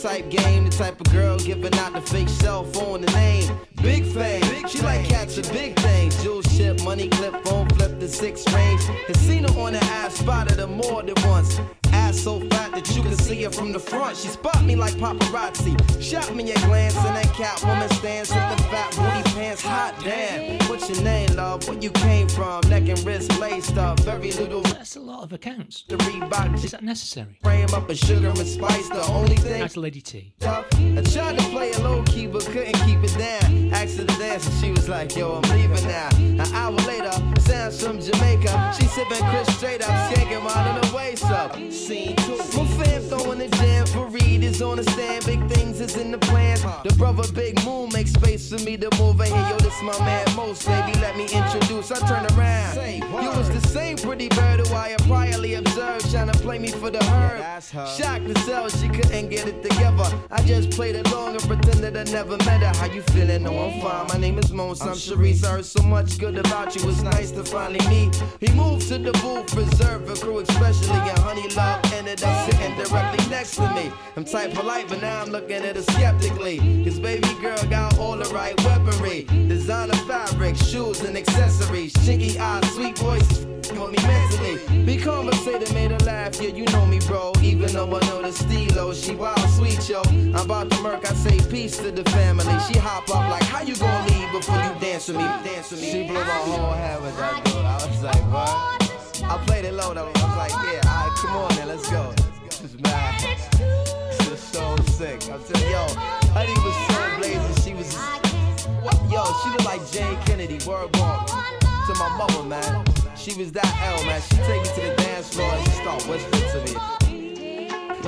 S24: type game, the type of girl giving out the fake cell phone, the name. Big fame, she like cats with big things. Jewel ship, money clip, phone flip, the six range. Casino on the app, spotted her more than once Ass so fat that you can see her from the front. She spot me like paparazzi. Shot me a glance and that Catwoman stands with the fat booty pants. Hot damn. What's your name, love? Where you came from? Neck and wrist laced up. Very little.
S1: That's a lot of accounts.
S24: The Reebok
S1: Is that necessary?
S24: frame up a sugar and spice. The only thing
S1: That's Lady T.
S24: I tried to play it low key, but couldn't keep it down. Asked her to dance, and she was like, Yo, I'm leaving now. An hour later, sounds from Jamaica. She sipping Chris straight up, skanking while in the waist up. Scene My fam throwing the jam for Is on the stand. Big things is in the plans. The brother Big Moon makes space for me to move in here. Yo, this my man Mos, baby. Let me introduce. I turn around. You was the same pretty bird who I had priorly observed, trying to play me for the herd. Shocked to sell, she couldn't get it together. I just played along and pretended I never met her. How you feeling? No, I'm fine. My name is Mos. I'm Sharice. I heard so much good about you. It's nice to finally meet. He moved to the booth, reserved for crew, especially and Honey Love ended up sitting directly next to me. I'm type polite, but now I'm looking at her skeptically. Cause baby girl got all the right weaponry. Designer fabric, shoes and accessories. Chinky eyes, sweet voice. Got me mentally. Be conversated, made her laugh. Yeah, you know me, bro. Even though I know the stilo, she wild, sweet, yo. I'm about to murk, I say peace to the family. She hop up like, how you gonna leave before you dance with me? Dance with me. She blew my whole head with that. I was like, what? I played it low though. I was like, yeah, alright, come on then, let's go. Mad. So sick. I'm telling yo, Honey was so blazing. She was. Yo, she looked like Jayne Kennedy. Word walk to my mother, man. She was that L, man. She take me to the dance floor and she start whispering to me.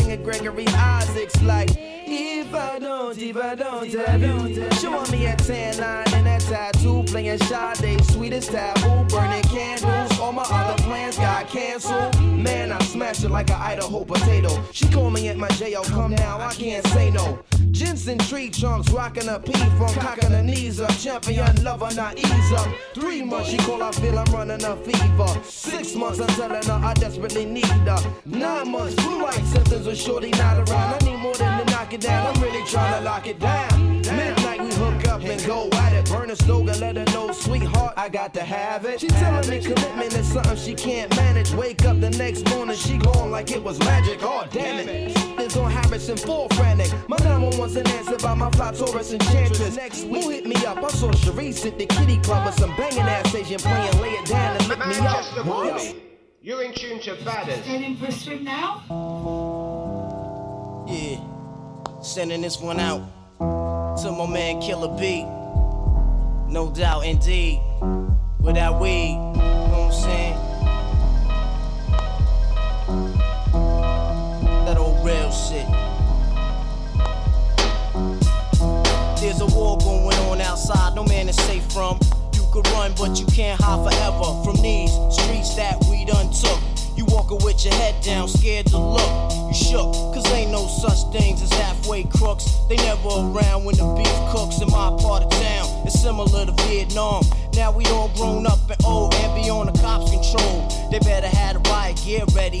S24: singing Gregory Isaacs like, If I don't, if I don't, if I don't. Showing me a tan line and a tattoo, playing Sade, sweetest taboo, burning candles. All my other plans got canceled. Man, I smashed it like an Idaho potato. She called me at my jail, come now, I can't say no. Jensen tree trunks, rocking a P from cocking her knees up. Champion lover, not ease up. Three months, she call, I feel I'm running a fever. Six months, I'm telling her I desperately need her. Nine months, blue light symptoms with shorty not around. I need more than to knock it down, I'm really trying to lock it down. Hook up and go at it. Burn a slogan, let her know, sweetheart, I got to have it. She telling me commitment is something she can't manage. Wake up the next morning, she gone like it was magic. Oh, damn it. It's on Harrison, full frantic. My number wants an answer by my fly Taurus enchantress. Next week, who hit me up? I saw Sharice at the kitty club with some banging ass Asian playing, lay it down and lick me up.
S4: Manchester
S24: What?
S4: You're in tune to Badders.
S25: Heading for strip now?
S24: Yeah. Sending this one out to my man Killer B. No doubt, indeed. Without weed, you know what I'm saying? That old real shit. There's a war going on outside, no man is safe from. You could run, but you can't hide forever from these streets that we done took. You walking with your head down, scared to look. You shook, cause ain't no such things as halfway crooks. They never around when the beef cooks in my part of town. It's similar to Vietnam. Now we all grown up and old and be on the cops' control. They better have the riot gear ready.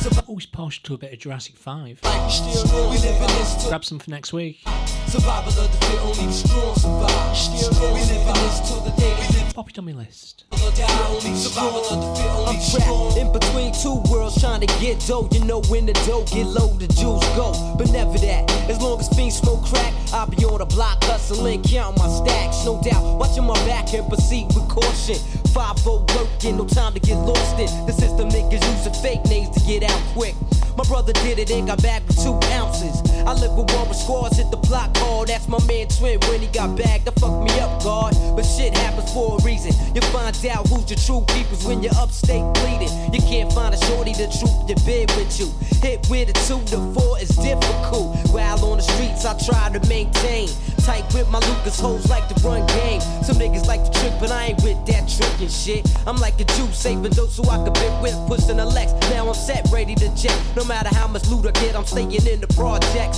S1: Oh, Always posh to a bit of Jurassic 5.
S25: Still we live in this till
S1: Grab some for next week. Pop it on my list.
S25: I'm trapped in between two worlds trying to get dough. You know when the dough get low, the jewels go. But never that. As long as fiends smoke crack, I'll be on the block hustling, counting my stacks. No doubt, watching my back and proceed with caution. 5 working, no time to get lost in. The system niggas using fake names to get out quick. My brother did it and got back with two ounces. I live with one with scores, hit the block hard. That's my man Twin when he got bagged. That fucked me up, God. But shit happens for a reason. You find out who's the true keepers when you're upstate bleeding. You can't find a shorty to troop your bed with you. Hit with a two to four is difficult. While on the streets, I try to maintain. Tight with my Lucas hoes like to run game. Some niggas like to trick, but I ain't with that trickin' shit. I'm like a Jew saving those so I can bit with pushing a Lex. Now I'm set, ready to jet. No matter how much loot I get, I'm staying in the projects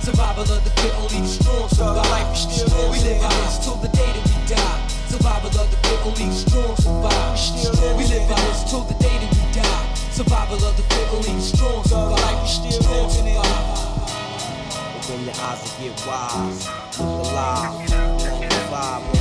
S25: Survival of the fit, only the strong survive. We still we live in this till the day that we die. Survival of the fit, only the strong survive. We live in this till the day that we die. Survival of the fit, only the strong survive. We still survive.
S24: Open your eyes and get wise. Look alive. On the vibe,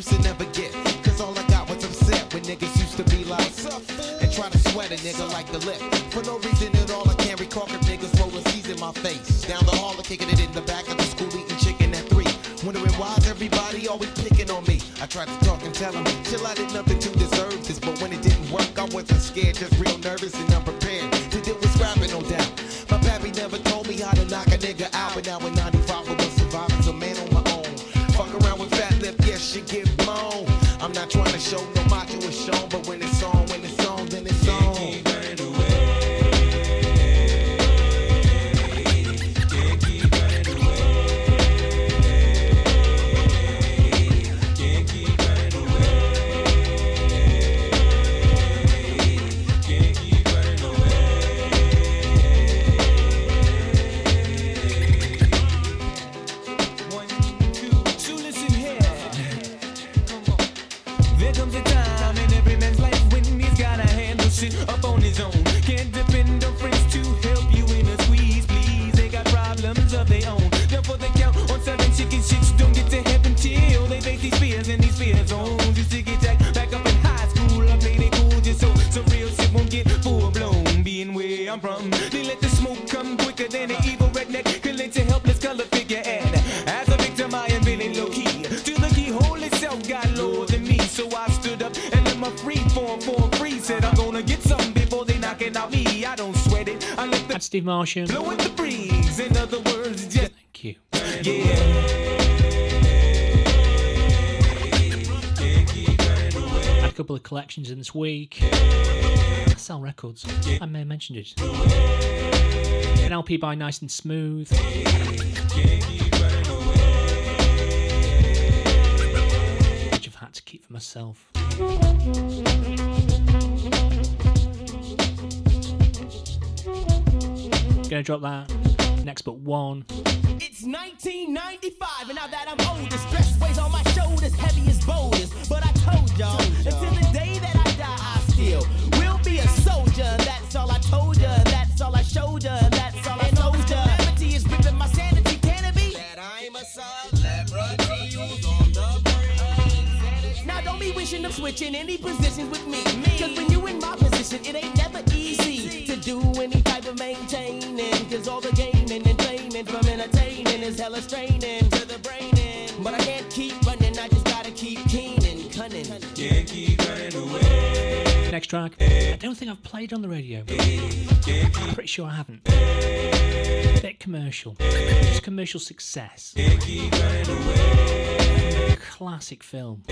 S26: used to never get, cause all I got was upset when niggas used to be like, and try to sweat a nigga like the lip. For no reason at all, I can't recall if niggas rolling C's in my face. Down the hall, or kicking it in the back of the school, eating chicken at three. Wondering why's everybody always picking on me. I tried to talk and tell them, chill, I did nothing to deserve this. But when it didn't work, I wasn't scared, just real not trying to show no macho is shown, but when
S1: Steve Martian.
S27: breeze. In other words, just
S1: Thank you.
S27: yeah.
S1: Had a couple of collections in this week. I sell records. I may have mentioned it. An LP by Nice and Smooth. Which I've had to keep for myself. gonna drop that. Next but one.
S15: It's 1995, and now that I'm older, stress weighs on my shoulders, heavy as boulders. But I told y'all, until the day that I die, I still will be a soldier. That's all I
S1: told ya, that's all I showed ya, that's all I
S24: told
S15: ya. Calamity is ripping my sanity, can it be? That I'm a celebrity. Now don't be wishing of switching any positions with me. Cause when you in my position, it ain't never easy maintaining. Cause all the gaming and claiming from entertaining is hella straining to the brain. in. But I can't keep running, I just gotta keep keen and cunning.
S27: Can't keep running away.
S1: Next track. I don't think I've played on the radio. I'm pretty sure I haven't. Bit commercial. Just commercial success. Classic film.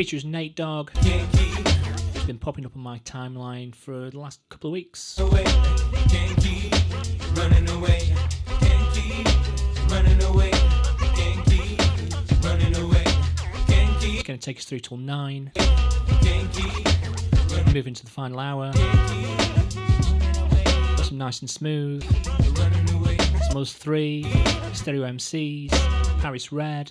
S1: Features Nate Dogg. It's been popping up on my timeline for the last couple of weeks.
S27: Away.
S1: It's going to take us through till 9.
S27: Can't keep.
S1: Moving to the final hour. Got some nice and smooth. Some Us 3, Stereo MCs, Paris Red.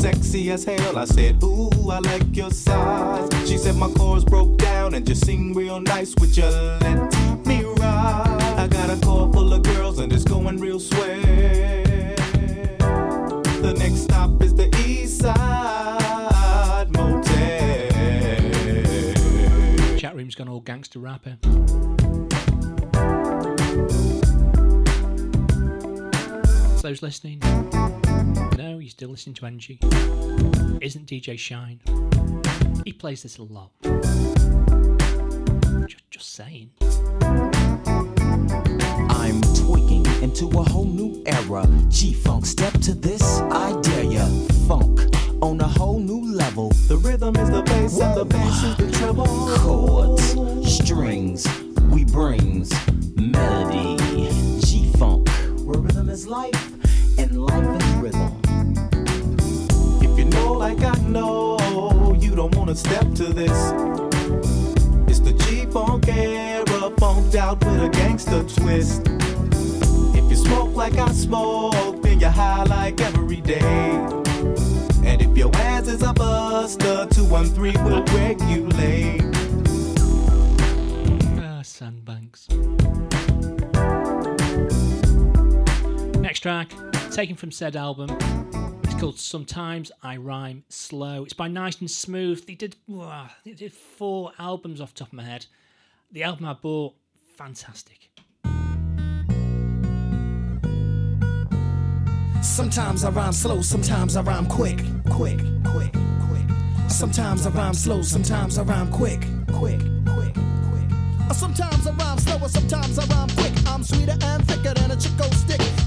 S28: sexy as hell. I said, Ooh, I like your size. She said my chords broke down and just sing real nice. Would you let me ride? I got a car full of girls and it's going real swell. The next stop is the East Side Motel.
S1: Chat room's gone all gangster rapper. Eh? For those listening, no, you're still listening to Energy. Isn't DJ Shine? He plays this a lot. Just, just saying.
S29: I'm tweaking into a whole new era. G Funk, step to this, I dare ya. Funk on a whole new level.
S28: The rhythm is the bass and the bass is the treble.
S29: Chords, strings, we brings melody. G Funk, where rhythm is life and life is
S28: like I know. You don't wanna step to this. It's the G-Funk era, funked out with a gangster twist. If you smoke like I smoke, then you high like every day. And if your ass is a buster, 213 will regulate.
S1: Ah, Sandbanks. Next track, taken from said album, Called Sometimes I Rhyme Slow. It's by Nice and Smooth. They did, they did four albums off top of my head. The album I bought, fantastic.
S29: Sometimes I rhyme slow, sometimes I rhyme quick, quick, quick, quick. Sometimes I rhyme slow, sometimes I rhyme quick, quick, quick, quick.
S23: Sometimes I rhyme slower, sometimes I rhyme quick. I'm sweeter and thicker than a Chick-O-Stick.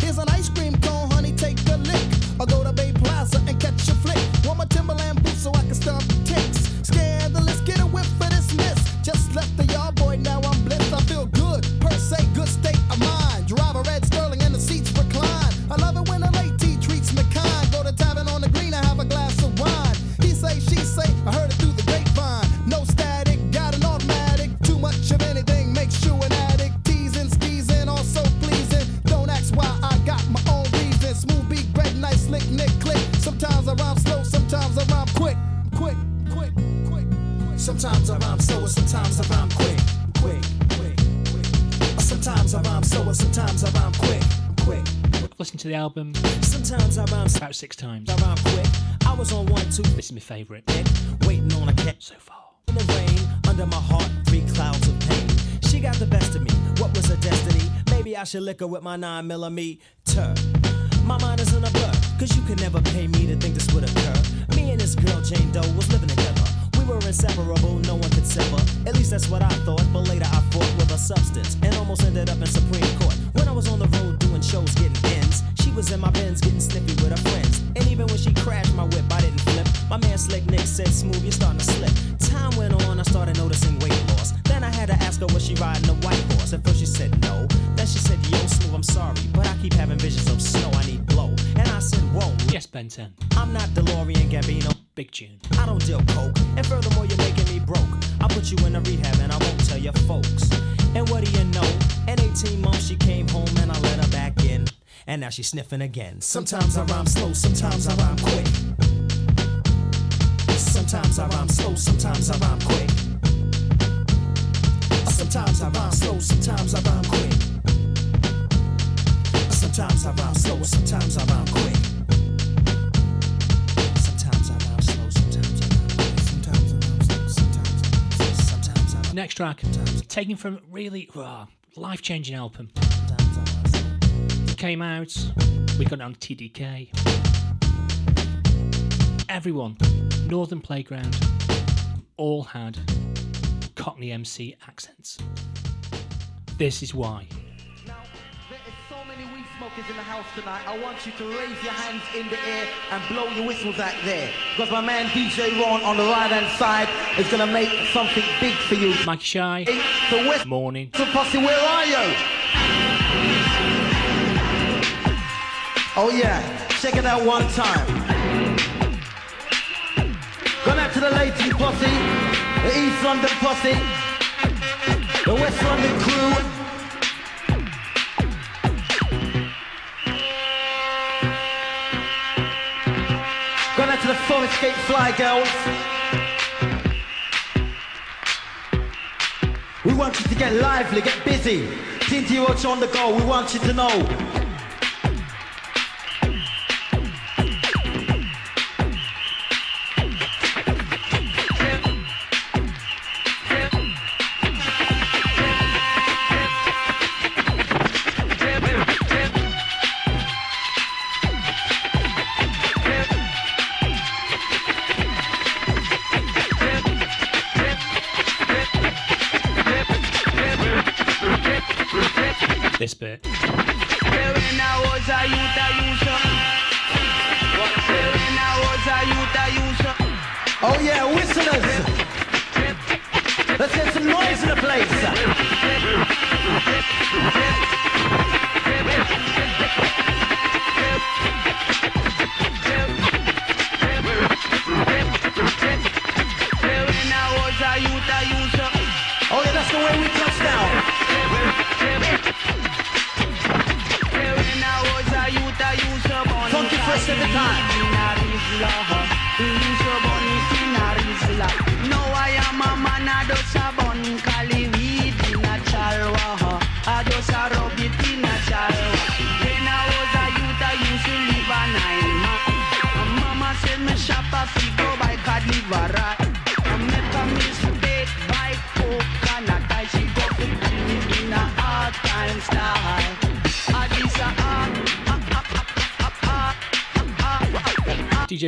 S23: Sometimes I rhyme slow, sometimes I rhyme quick, quick, quick, quick.
S29: Sometimes I rhyme slow, sometimes I rhyme quick, quick.
S1: I've listened to the album
S29: Sometimes I rhyme
S1: about six times.
S29: I rhyme quick. I was on one, two,
S1: This is my favourite.
S29: waiting on a cat
S1: so far.
S29: In the rain, under my heart, three clouds of pain. She got the best of me. What was her destiny? Maybe I should lick her with my nine millimeter. My mind is in a blur, cause you could never pay me to think this would occur. Me and this girl, Jane Doe, was living together. We were inseparable, no one could sever. At least that's what I thought, but later I fought with a substance and almost ended up in Supreme Court. When I was on the road doing shows, getting ends, she was in my Benz getting snippy with her friends. And even when she crashed my whip, I didn't flip. My man Slick Nick said, Smooth, you're starting to slip. Time went on, I started noticing weight loss. Then I had to ask her, was she riding a white horse? At first she said no. Then she said, Yo, Smooth, I'm sorry, but I keep having visions of snow, I need blow. And I said, Whoa.
S1: Yes, Ben 10.
S29: I'm not DeLorean Gambino.
S1: Big tune.
S29: I don't deal coke, and furthermore, you're making me broke. I'll put you in a rehab, and I won't tell your folks. And what do you know? In 18 months, she came home, and I let her back in. And now she's sniffing again. Sometimes I rhyme slow, sometimes I rhyme quick. Sometimes I rhyme slow, sometimes I rhyme quick. Sometimes I rhyme slow, sometimes I rhyme quick. Sometimes I rhyme slow, sometimes I rhyme quick.
S1: Next track, taken from really life changing album. Came out, we got it on TDK. Everyone, Northern Playground, all had Cockney MC accents. This is why.
S30: Smokers in the house tonight. I want you to raise your hands in the air and blow your whistles out there. Because my man DJ Ron on the right hand side is gonna make something big for you.
S1: Mikey Shy,
S30: so West
S1: morning.
S30: so Posse, where are you? Oh yeah, check it out one time. Going out to the Leyton Posse, the East London Posse, the West London crew. Foreign Escape Fly Girls. We want you to get lively, get busy. Tinty Roach on the go, we want you to know.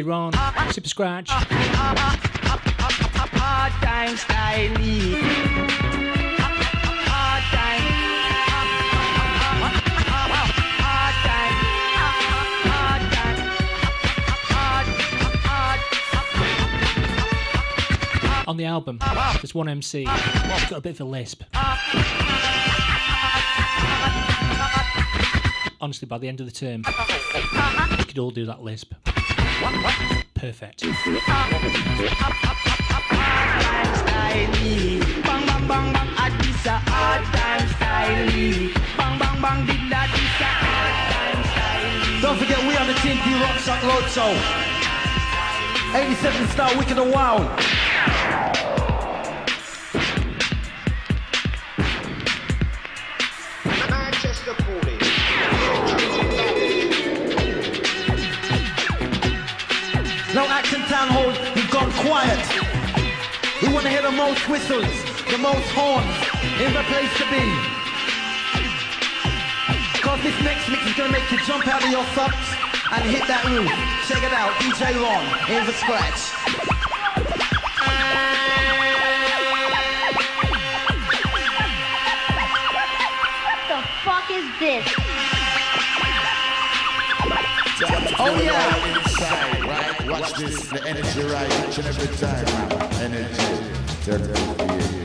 S1: Super Scratch. On the album, there's one MC. He's got a bit of a lisp. Honestly, by the end of the term, we could all do that lisp. Perfect.
S30: Don't forget, we are the Team D Rock Road Show. 87 Star wicked and wild. The most whistles, the most horns in the place to be. Cause this next mix is gonna make you jump out of your socks and hit that roof. Check it out, DJ Ron in the scratch.
S31: What the fuck is this?
S30: Oh yeah.
S12: Inside, right? Watch this, the energy right each and every time. man. Energy. Turn it up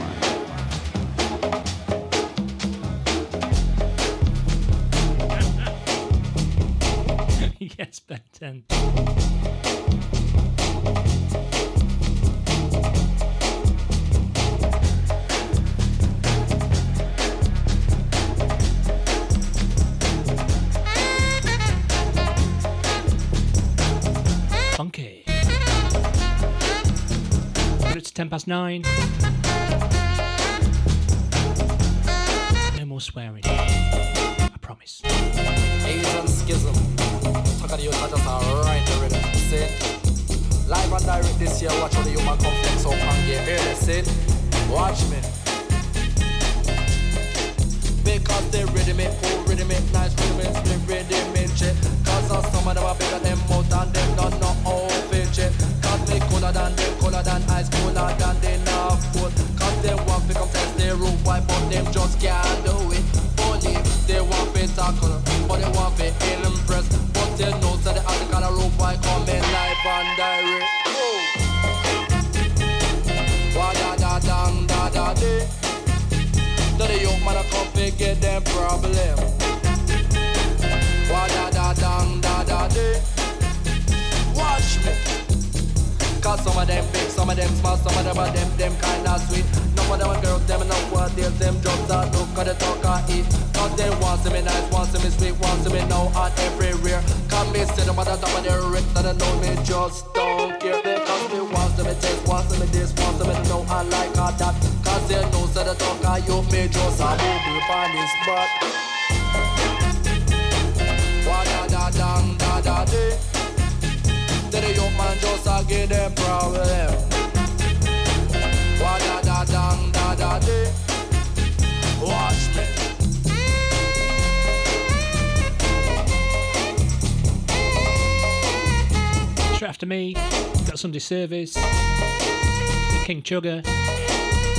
S1: it's 10 past 9. No more swearing. I promise.
S32: Asian schism. Takari you just a right? Live and direct this year, watch how the human complex up and get early. See? Watch me. Because they rhythm it, cool rhythm it, nice rhythm it, split rhythm it, shit. Cause some of them are bigger than mouth and them don't ice, cooler than they not food. Cause they want to come test their roof, why but them just can't do it. Only they want to tackle, but they want to impress. But they know that the other kind of roof, why come in live and direct. Oh. Wa da da dang da da dee. To the young man a come fi get them problem. Some of them big, some of them small, some of them are them, them kinda sweet. None of them girls, them know what deals, them just a look at the talk and eat. Cause they want to me nice, want to me sweet, want to me now and everywhere. Come me sit them at the top of their wrist, that they know me just don't care. They cause me want to me taste, want to me this, want to me know I like all that. Cause they know so the talk and you me just a move on this spot. Da da dang da da Then the young man just give them problem. Da da da da. Watch me.
S1: After me, got Sunday service. King Chugger.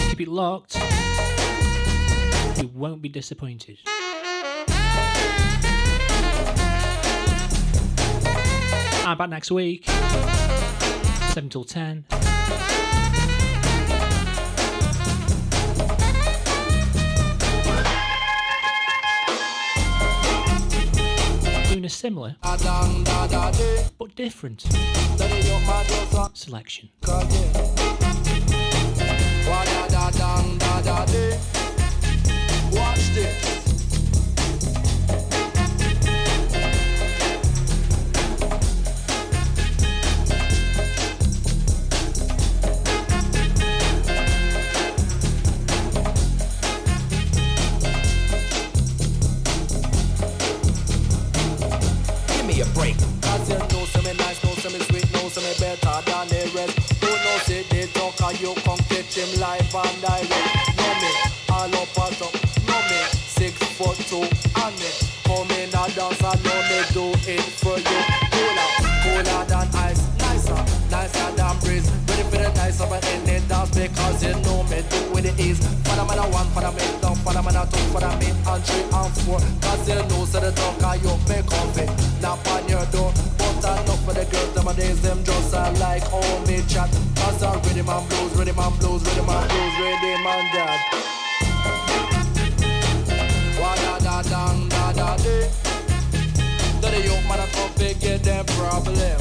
S1: Keep it locked. You won't be disappointed. I'm back next week. 7 till 10. Doing a similar but different selection.
S32: And direct. Know me, all up and up. Know me, six foot two and me. Come in a dance and know me do it for you. Cooler, cooler than ice, nicer, nicer than breeze. Ready for the nice of in the dance because you know me do with ease. For the man a one, for the man down, for the man a two, the man and three and four. Cause you know so the dog and you make comfy. Knock girls them just uh, like me chat. Cause I'm ready man blues, ready man blues, ready man blues, ready man dad. Wa da da dang da da. That the young man a come figure them problem.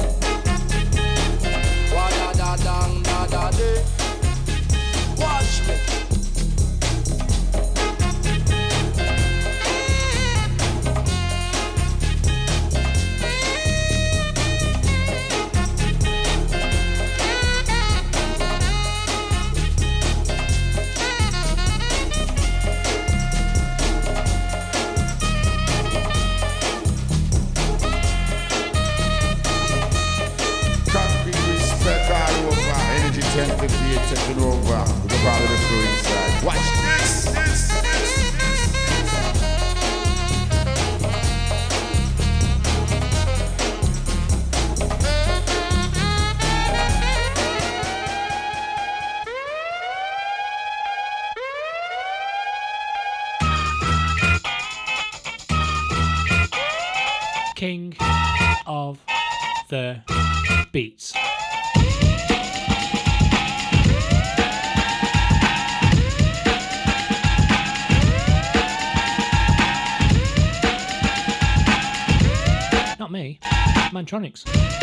S32: Wa da da dang da da day.
S12: The
S1: beats. Not me, Mantronix.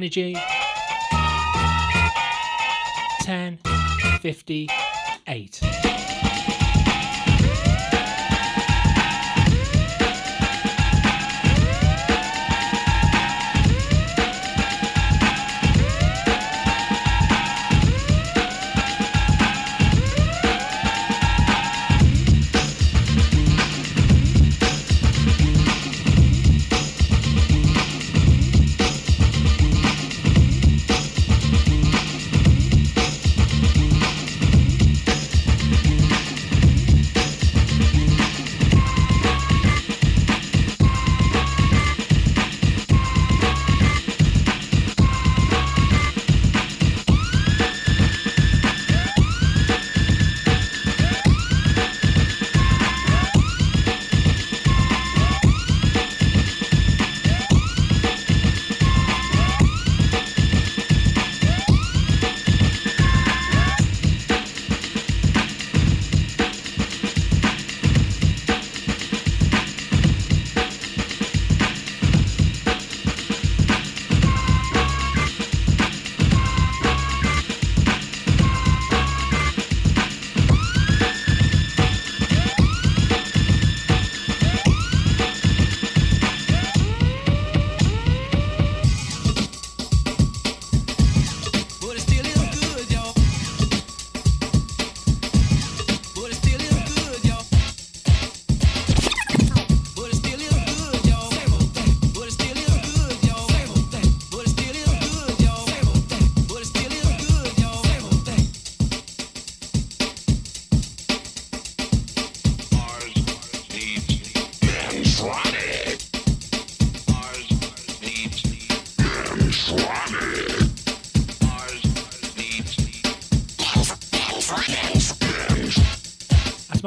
S1: Energy. 10, 58.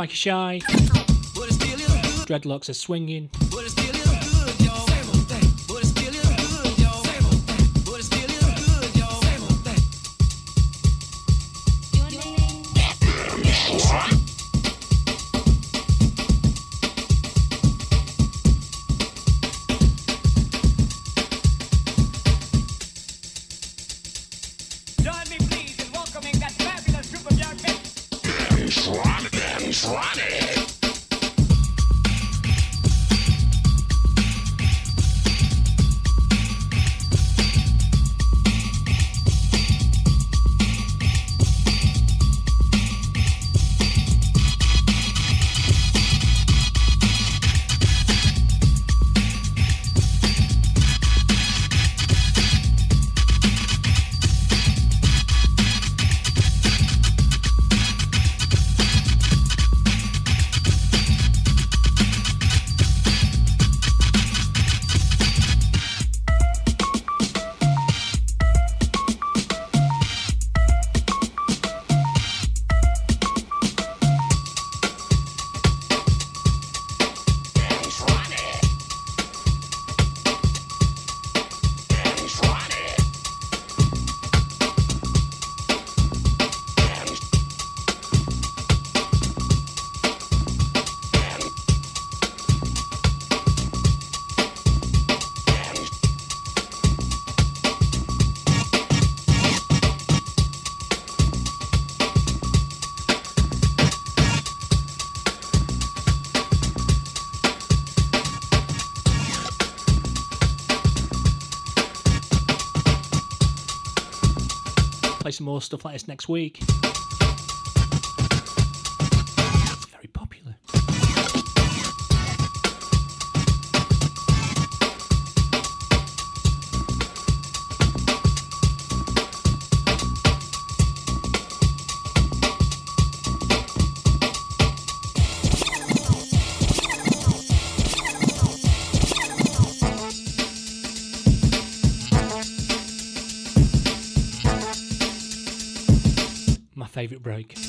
S1: Mikey Shy. Dreadlocks are swinging. more stuff like this next week. favourite break.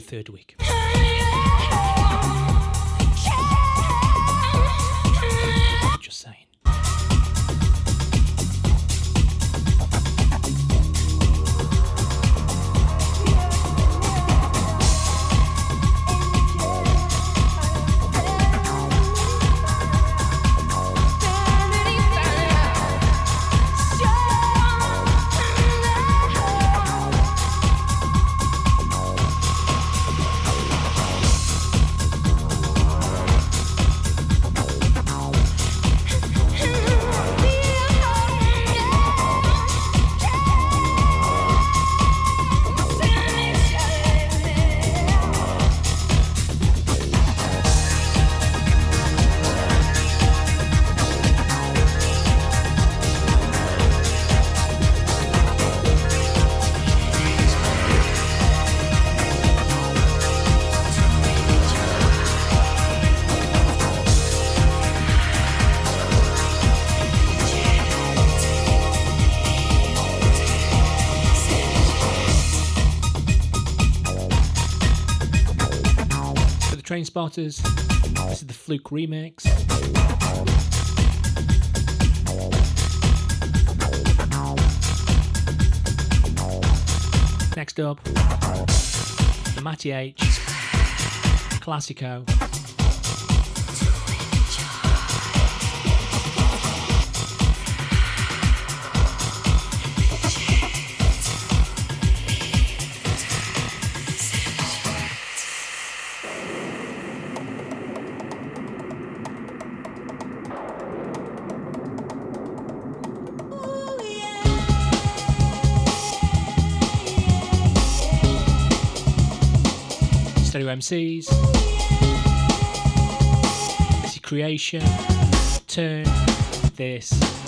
S1: third week. Train Spotters. This is the Fluke remix. Next up, the Matty H Classico. MCs, Creation, Turn, This.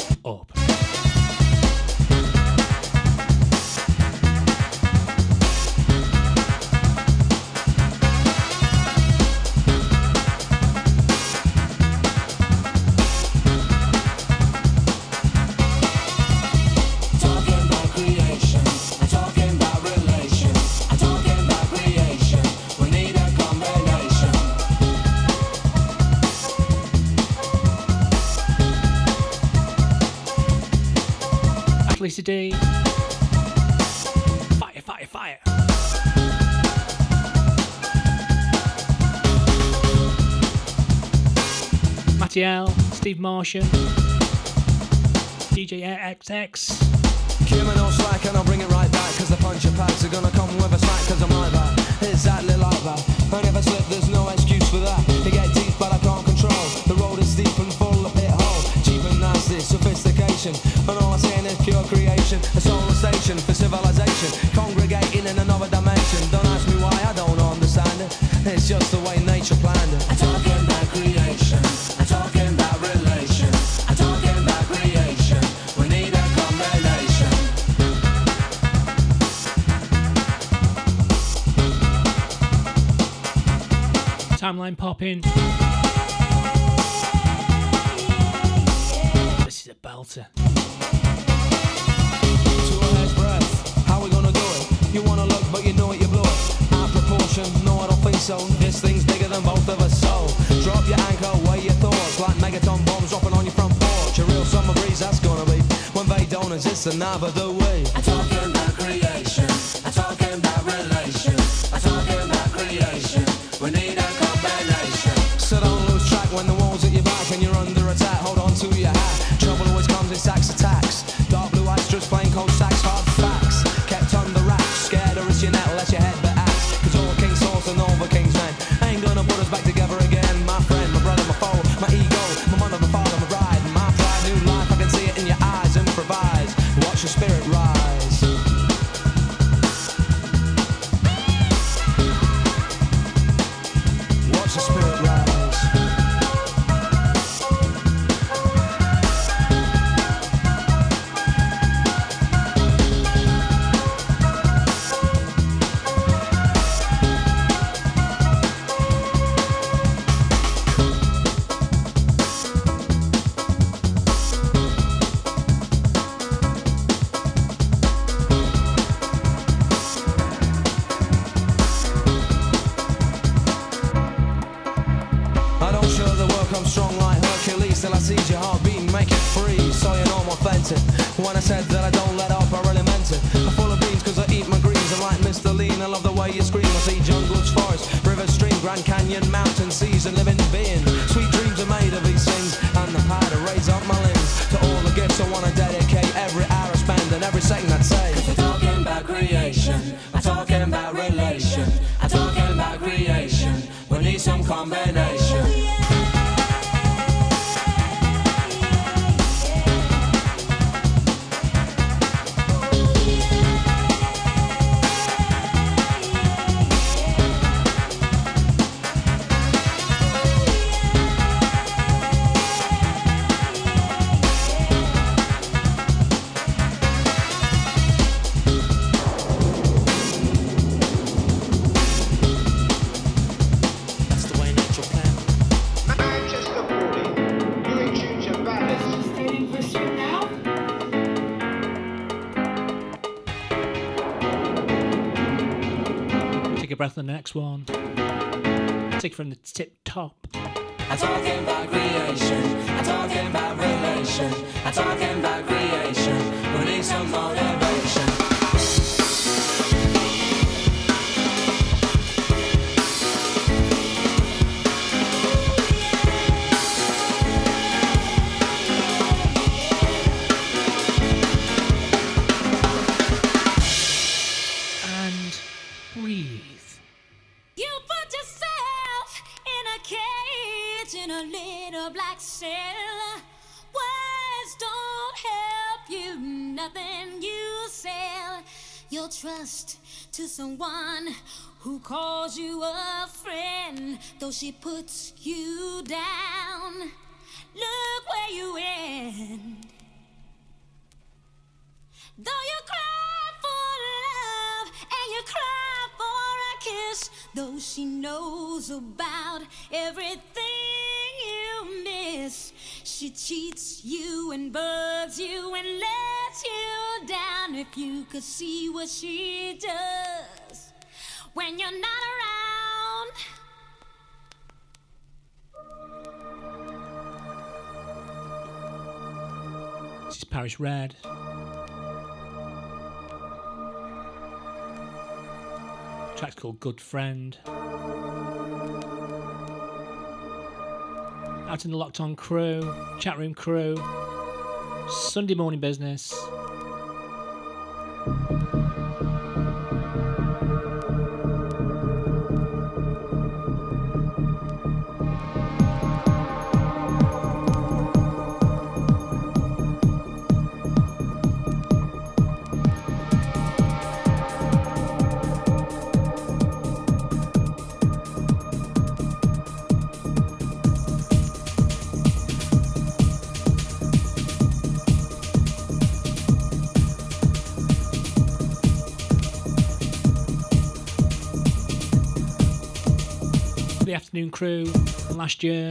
S1: Steve Martian, DJ XX.
S24: Criminal slack and I'll bring it right back Cause the puncher packs are gonna come with a smack Cause I'm like that, exactly like that. I never slip, there's no excuse for that. To get deep but I can't control. The road is steep and full of pit holes. Cheap and nasty, sophistication. And all I'm saying is pure creation. A solar station for civilization.
S1: online popping. This is a belter.
S24: How we gonna do it? You wanna look, but you know it, you blow it. Out proportion, no, I don't think so. This thing's bigger than both of us, so drop your anchor, weigh your thoughts like megaton bombs dropping on your front porch. A real summer breeze, that's gonna be. When they don't exist. the
S1: next one. Take it from the tip top.
S25: I'm talking about creation. I'm talking about relation. I'm talking about creation. We need some motivation.
S31: Though she puts you down. Look where you end. Though you cry for love and you cry for a kiss, though she knows about everything you miss, she cheats you and bugs you and lets you down. If you could see what she does when you're not around.
S1: This is Parish Red. track's called Good Friend. Out in the Locked On crew, chat room crew, Sunday morning business. Afternoon crew last year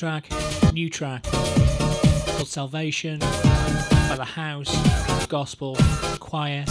S31: track, new track, called Salvation by the House, Gospel, Choir.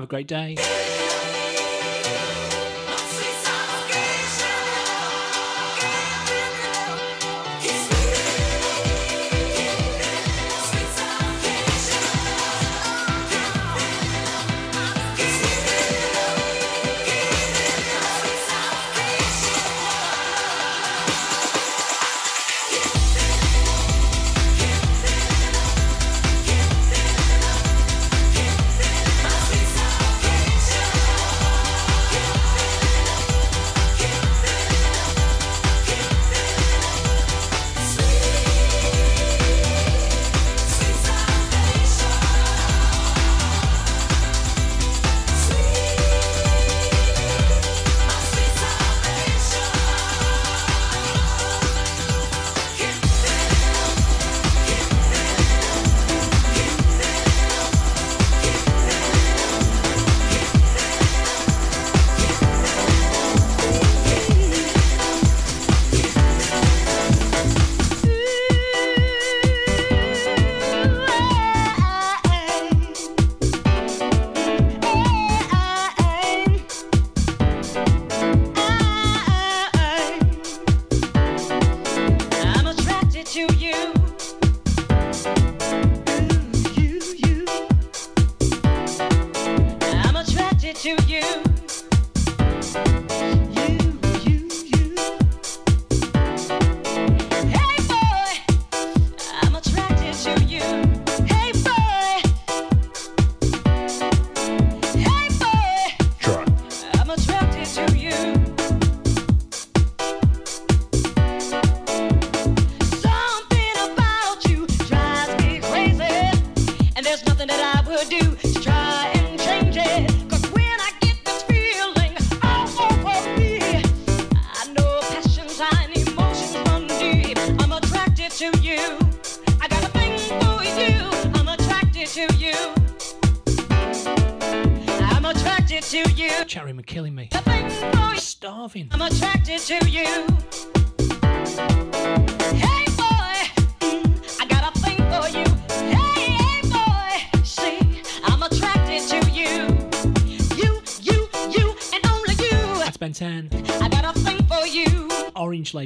S31: Have a great day.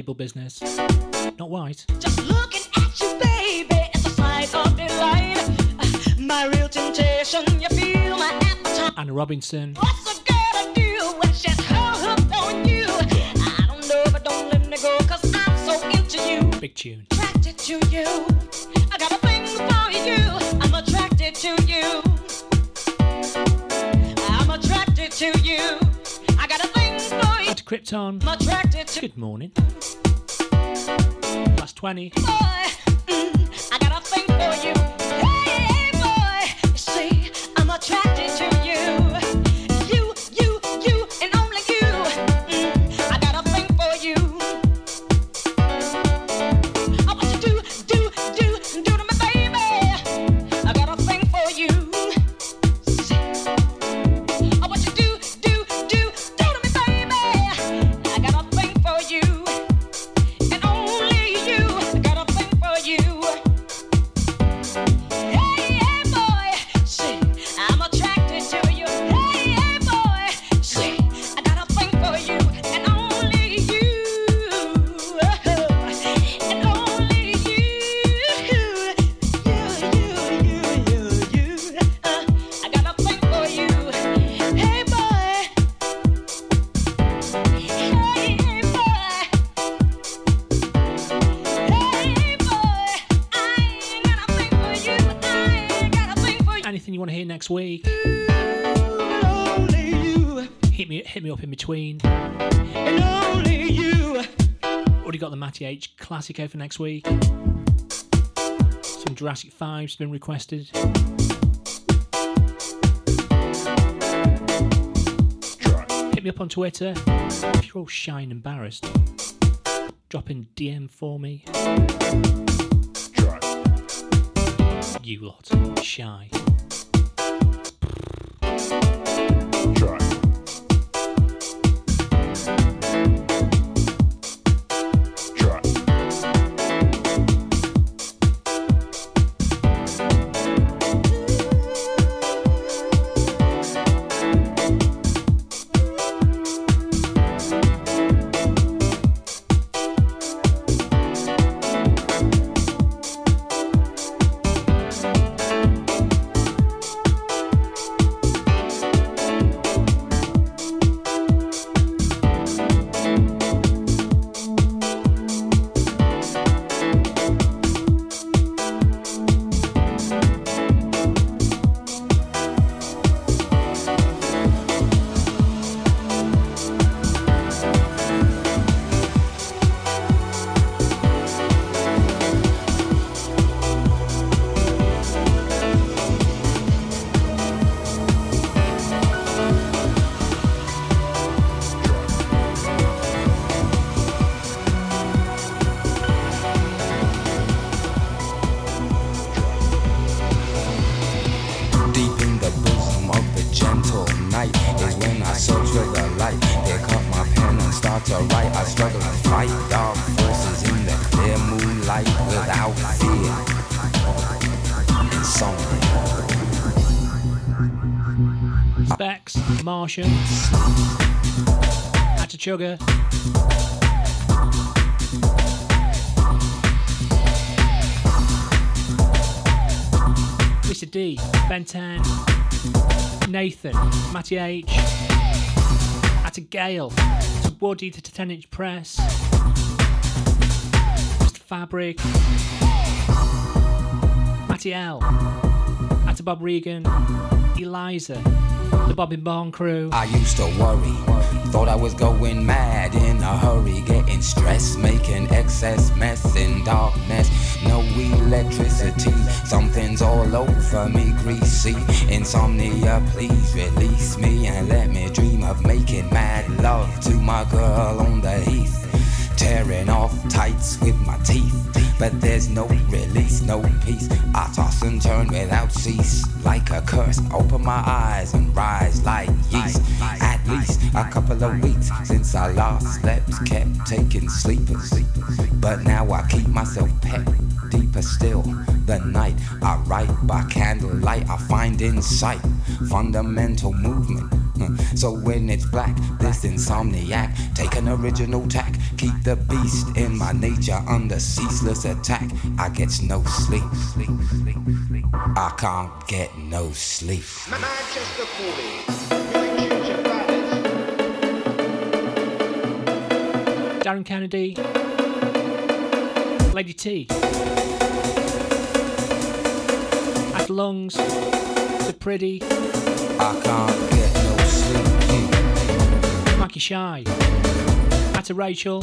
S15: label business. Not white.
S1: Just looking at you, baby, it's a sight of delight. My real temptation, you feel my appetite.
S15: Anna Robinson.
S1: What?
S15: 20. Matty H Classico for next week. Some Jurassic 5's been requested. Hit me up on Twitter if you're all shy and embarrassed. Drop in DM for me. You lot, shy. Solutions, Atachoga. Mr. D, Bentan, Nathan, Matty H, Atta Gale, to Woody, to 10 inch press, Mr. Fabric, Matty L, Atta Bob Regan, Eliza, the Bobby Bone crew.
S33: I used to worry, thought I was going mad in a hurry, getting stressed, making excess mess in darkness. No electricity, something's all over me, greasy. Insomnia, please release me and let me dream of making mad love to my girl on the heath, tearing off tights with my teeth but there's no release, no peace. I toss and turn without cease, like a curse. Open my eyes and rise like yeast. At least a couple of weeks since I last slept, kept taking sleepers. But now I keep myself pet deeper still. The night I write by candlelight, I find insight, fundamental movement. Huh. So when it's black, this insomniac, take an original tack, keep the beast in my nature under ceaseless attack. I get no sleep. I can't get no sleep.
S4: Manchester calling. You're in tune to Palace.
S12: Darren Kennedy, Lady T, At Lungs, The Pretty,
S33: I can't get no
S12: Shy, At Rachel,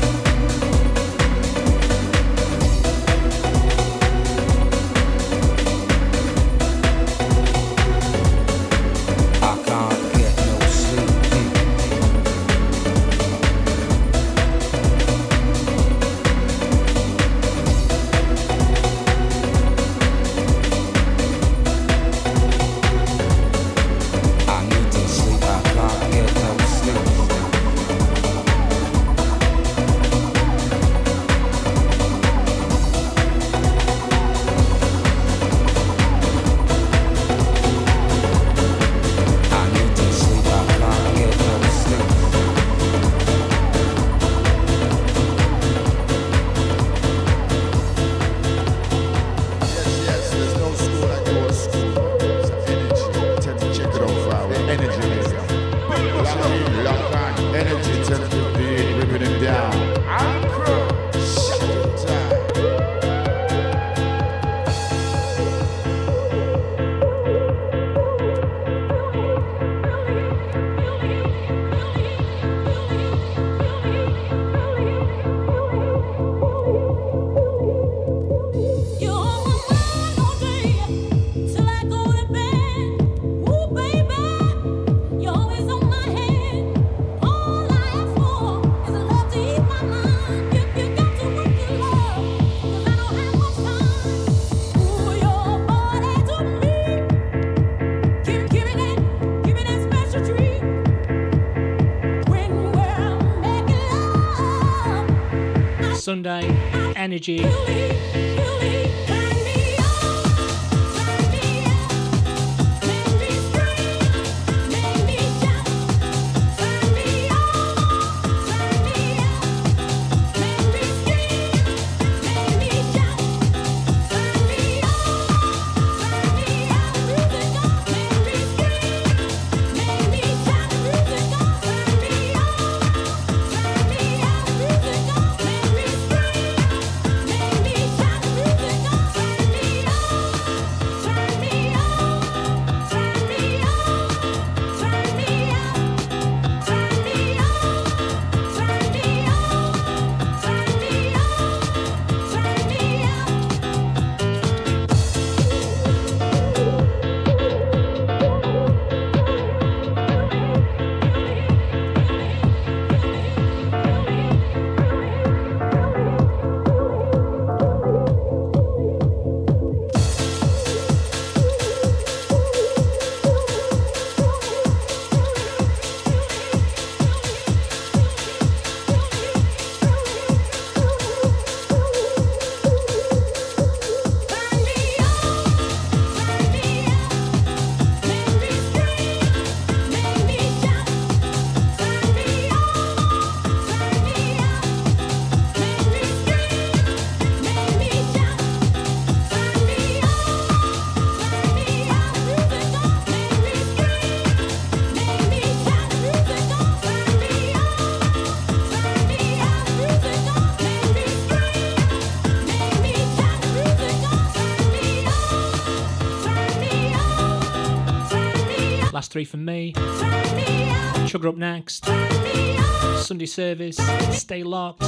S31: Energy,
S12: three from me. Sugar up next. Sunday service. Stay locked.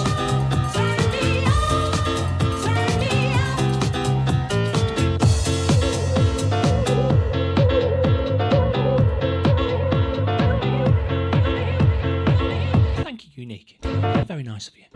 S12: Thank you, Unique. Very nice of you.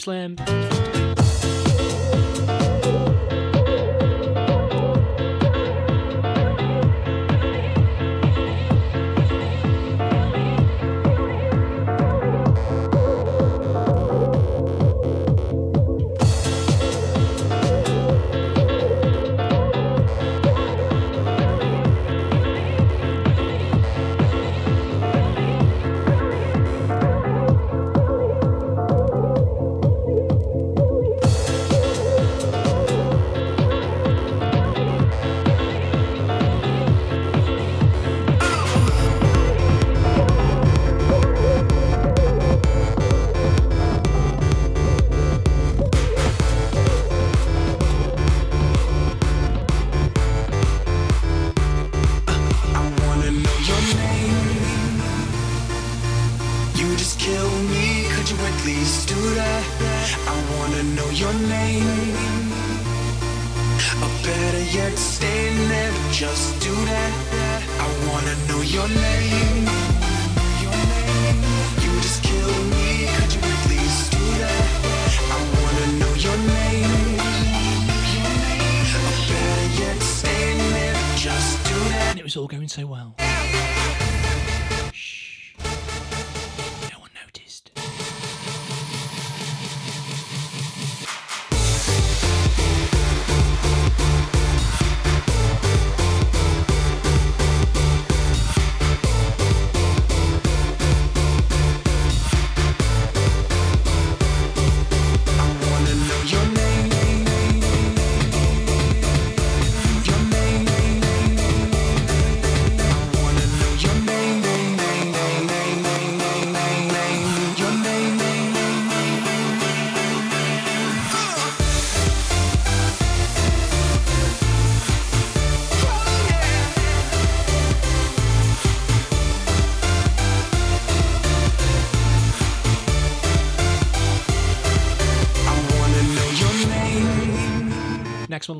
S1: Steve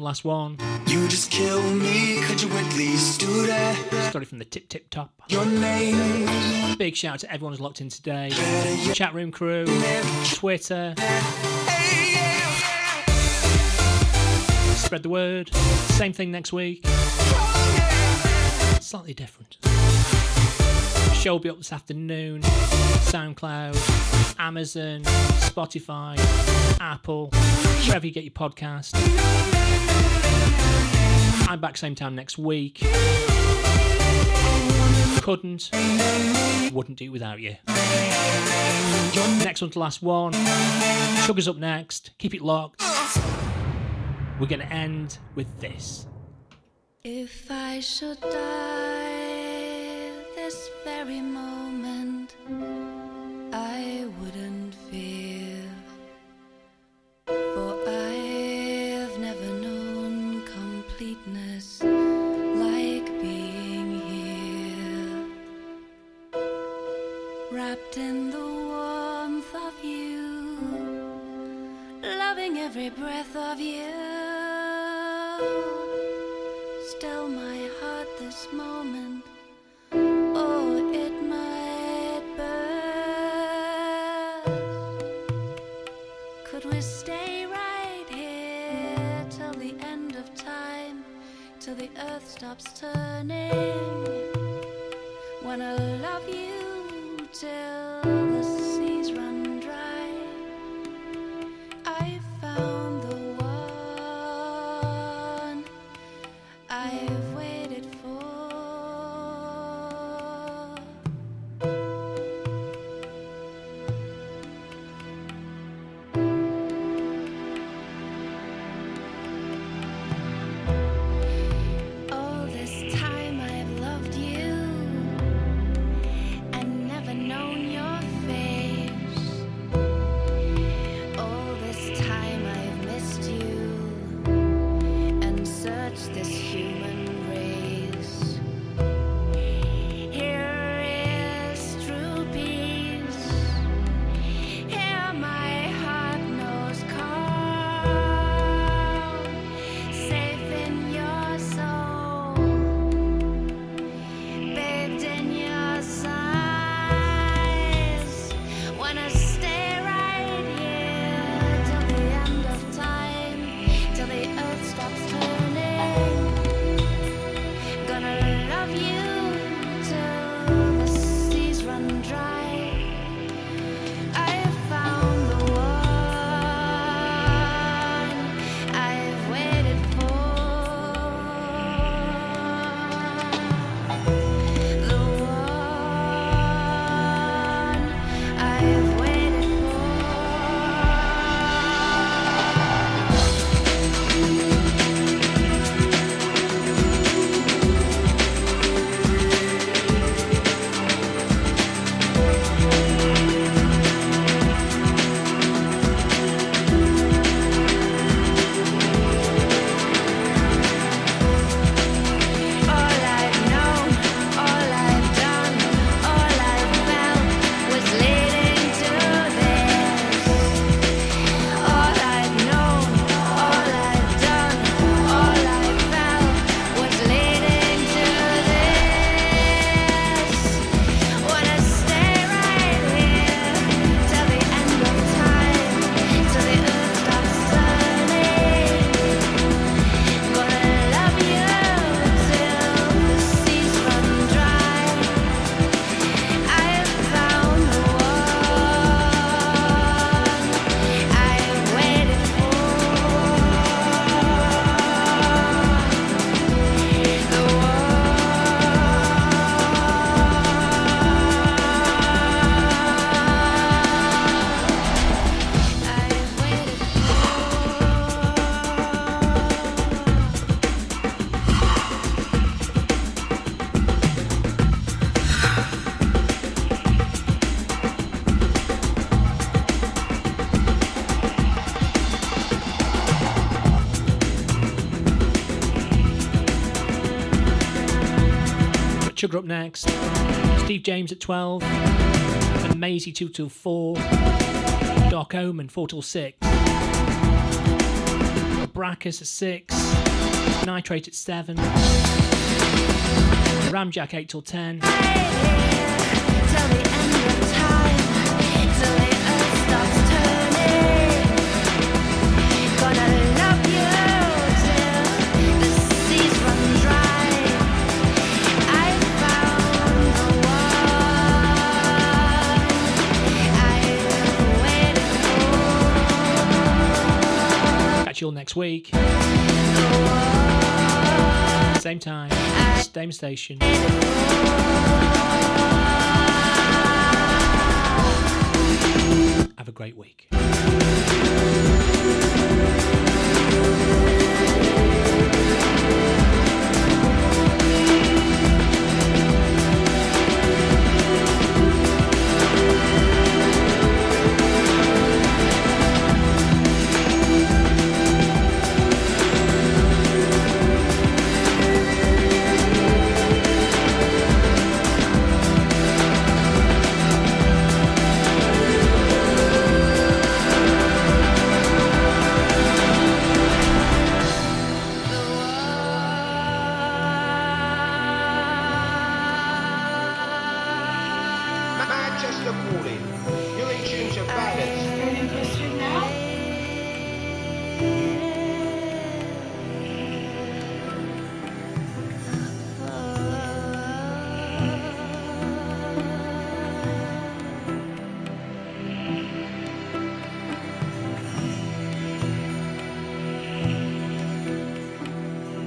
S1: one, last one.
S34: You just kill me, could you at least do that?
S1: Started from the tip tip top.
S34: Your name.
S1: Big shout out to everyone who's locked in today. Chat room crew, Twitter. Spread the word. Same thing next week. Slightly different. Show will be up this afternoon. SoundCloud, Amazon, Spotify, Apple, wherever you get your podcast. I'm back same time next week. Couldn't, wouldn't do without you. Next one to last one. Sugar's up next. Keep it locked. We're going to end with this.
S31: If I should die this very moment, I wouldn't Wrapped in the warmth of you, loving every breath of you. Still, my heart this moment, oh, it might burst. Could we stay right here till the end of time, till the earth stops turning? I love you till
S8: Chugger up next. Steve James at 12. And Maisie 2 till 4. Dark Omen 4 till 6. Brackus at 6. Nitrate at 7. Ramjack 8 till 10. Next week. Same time, same station. Have a great week.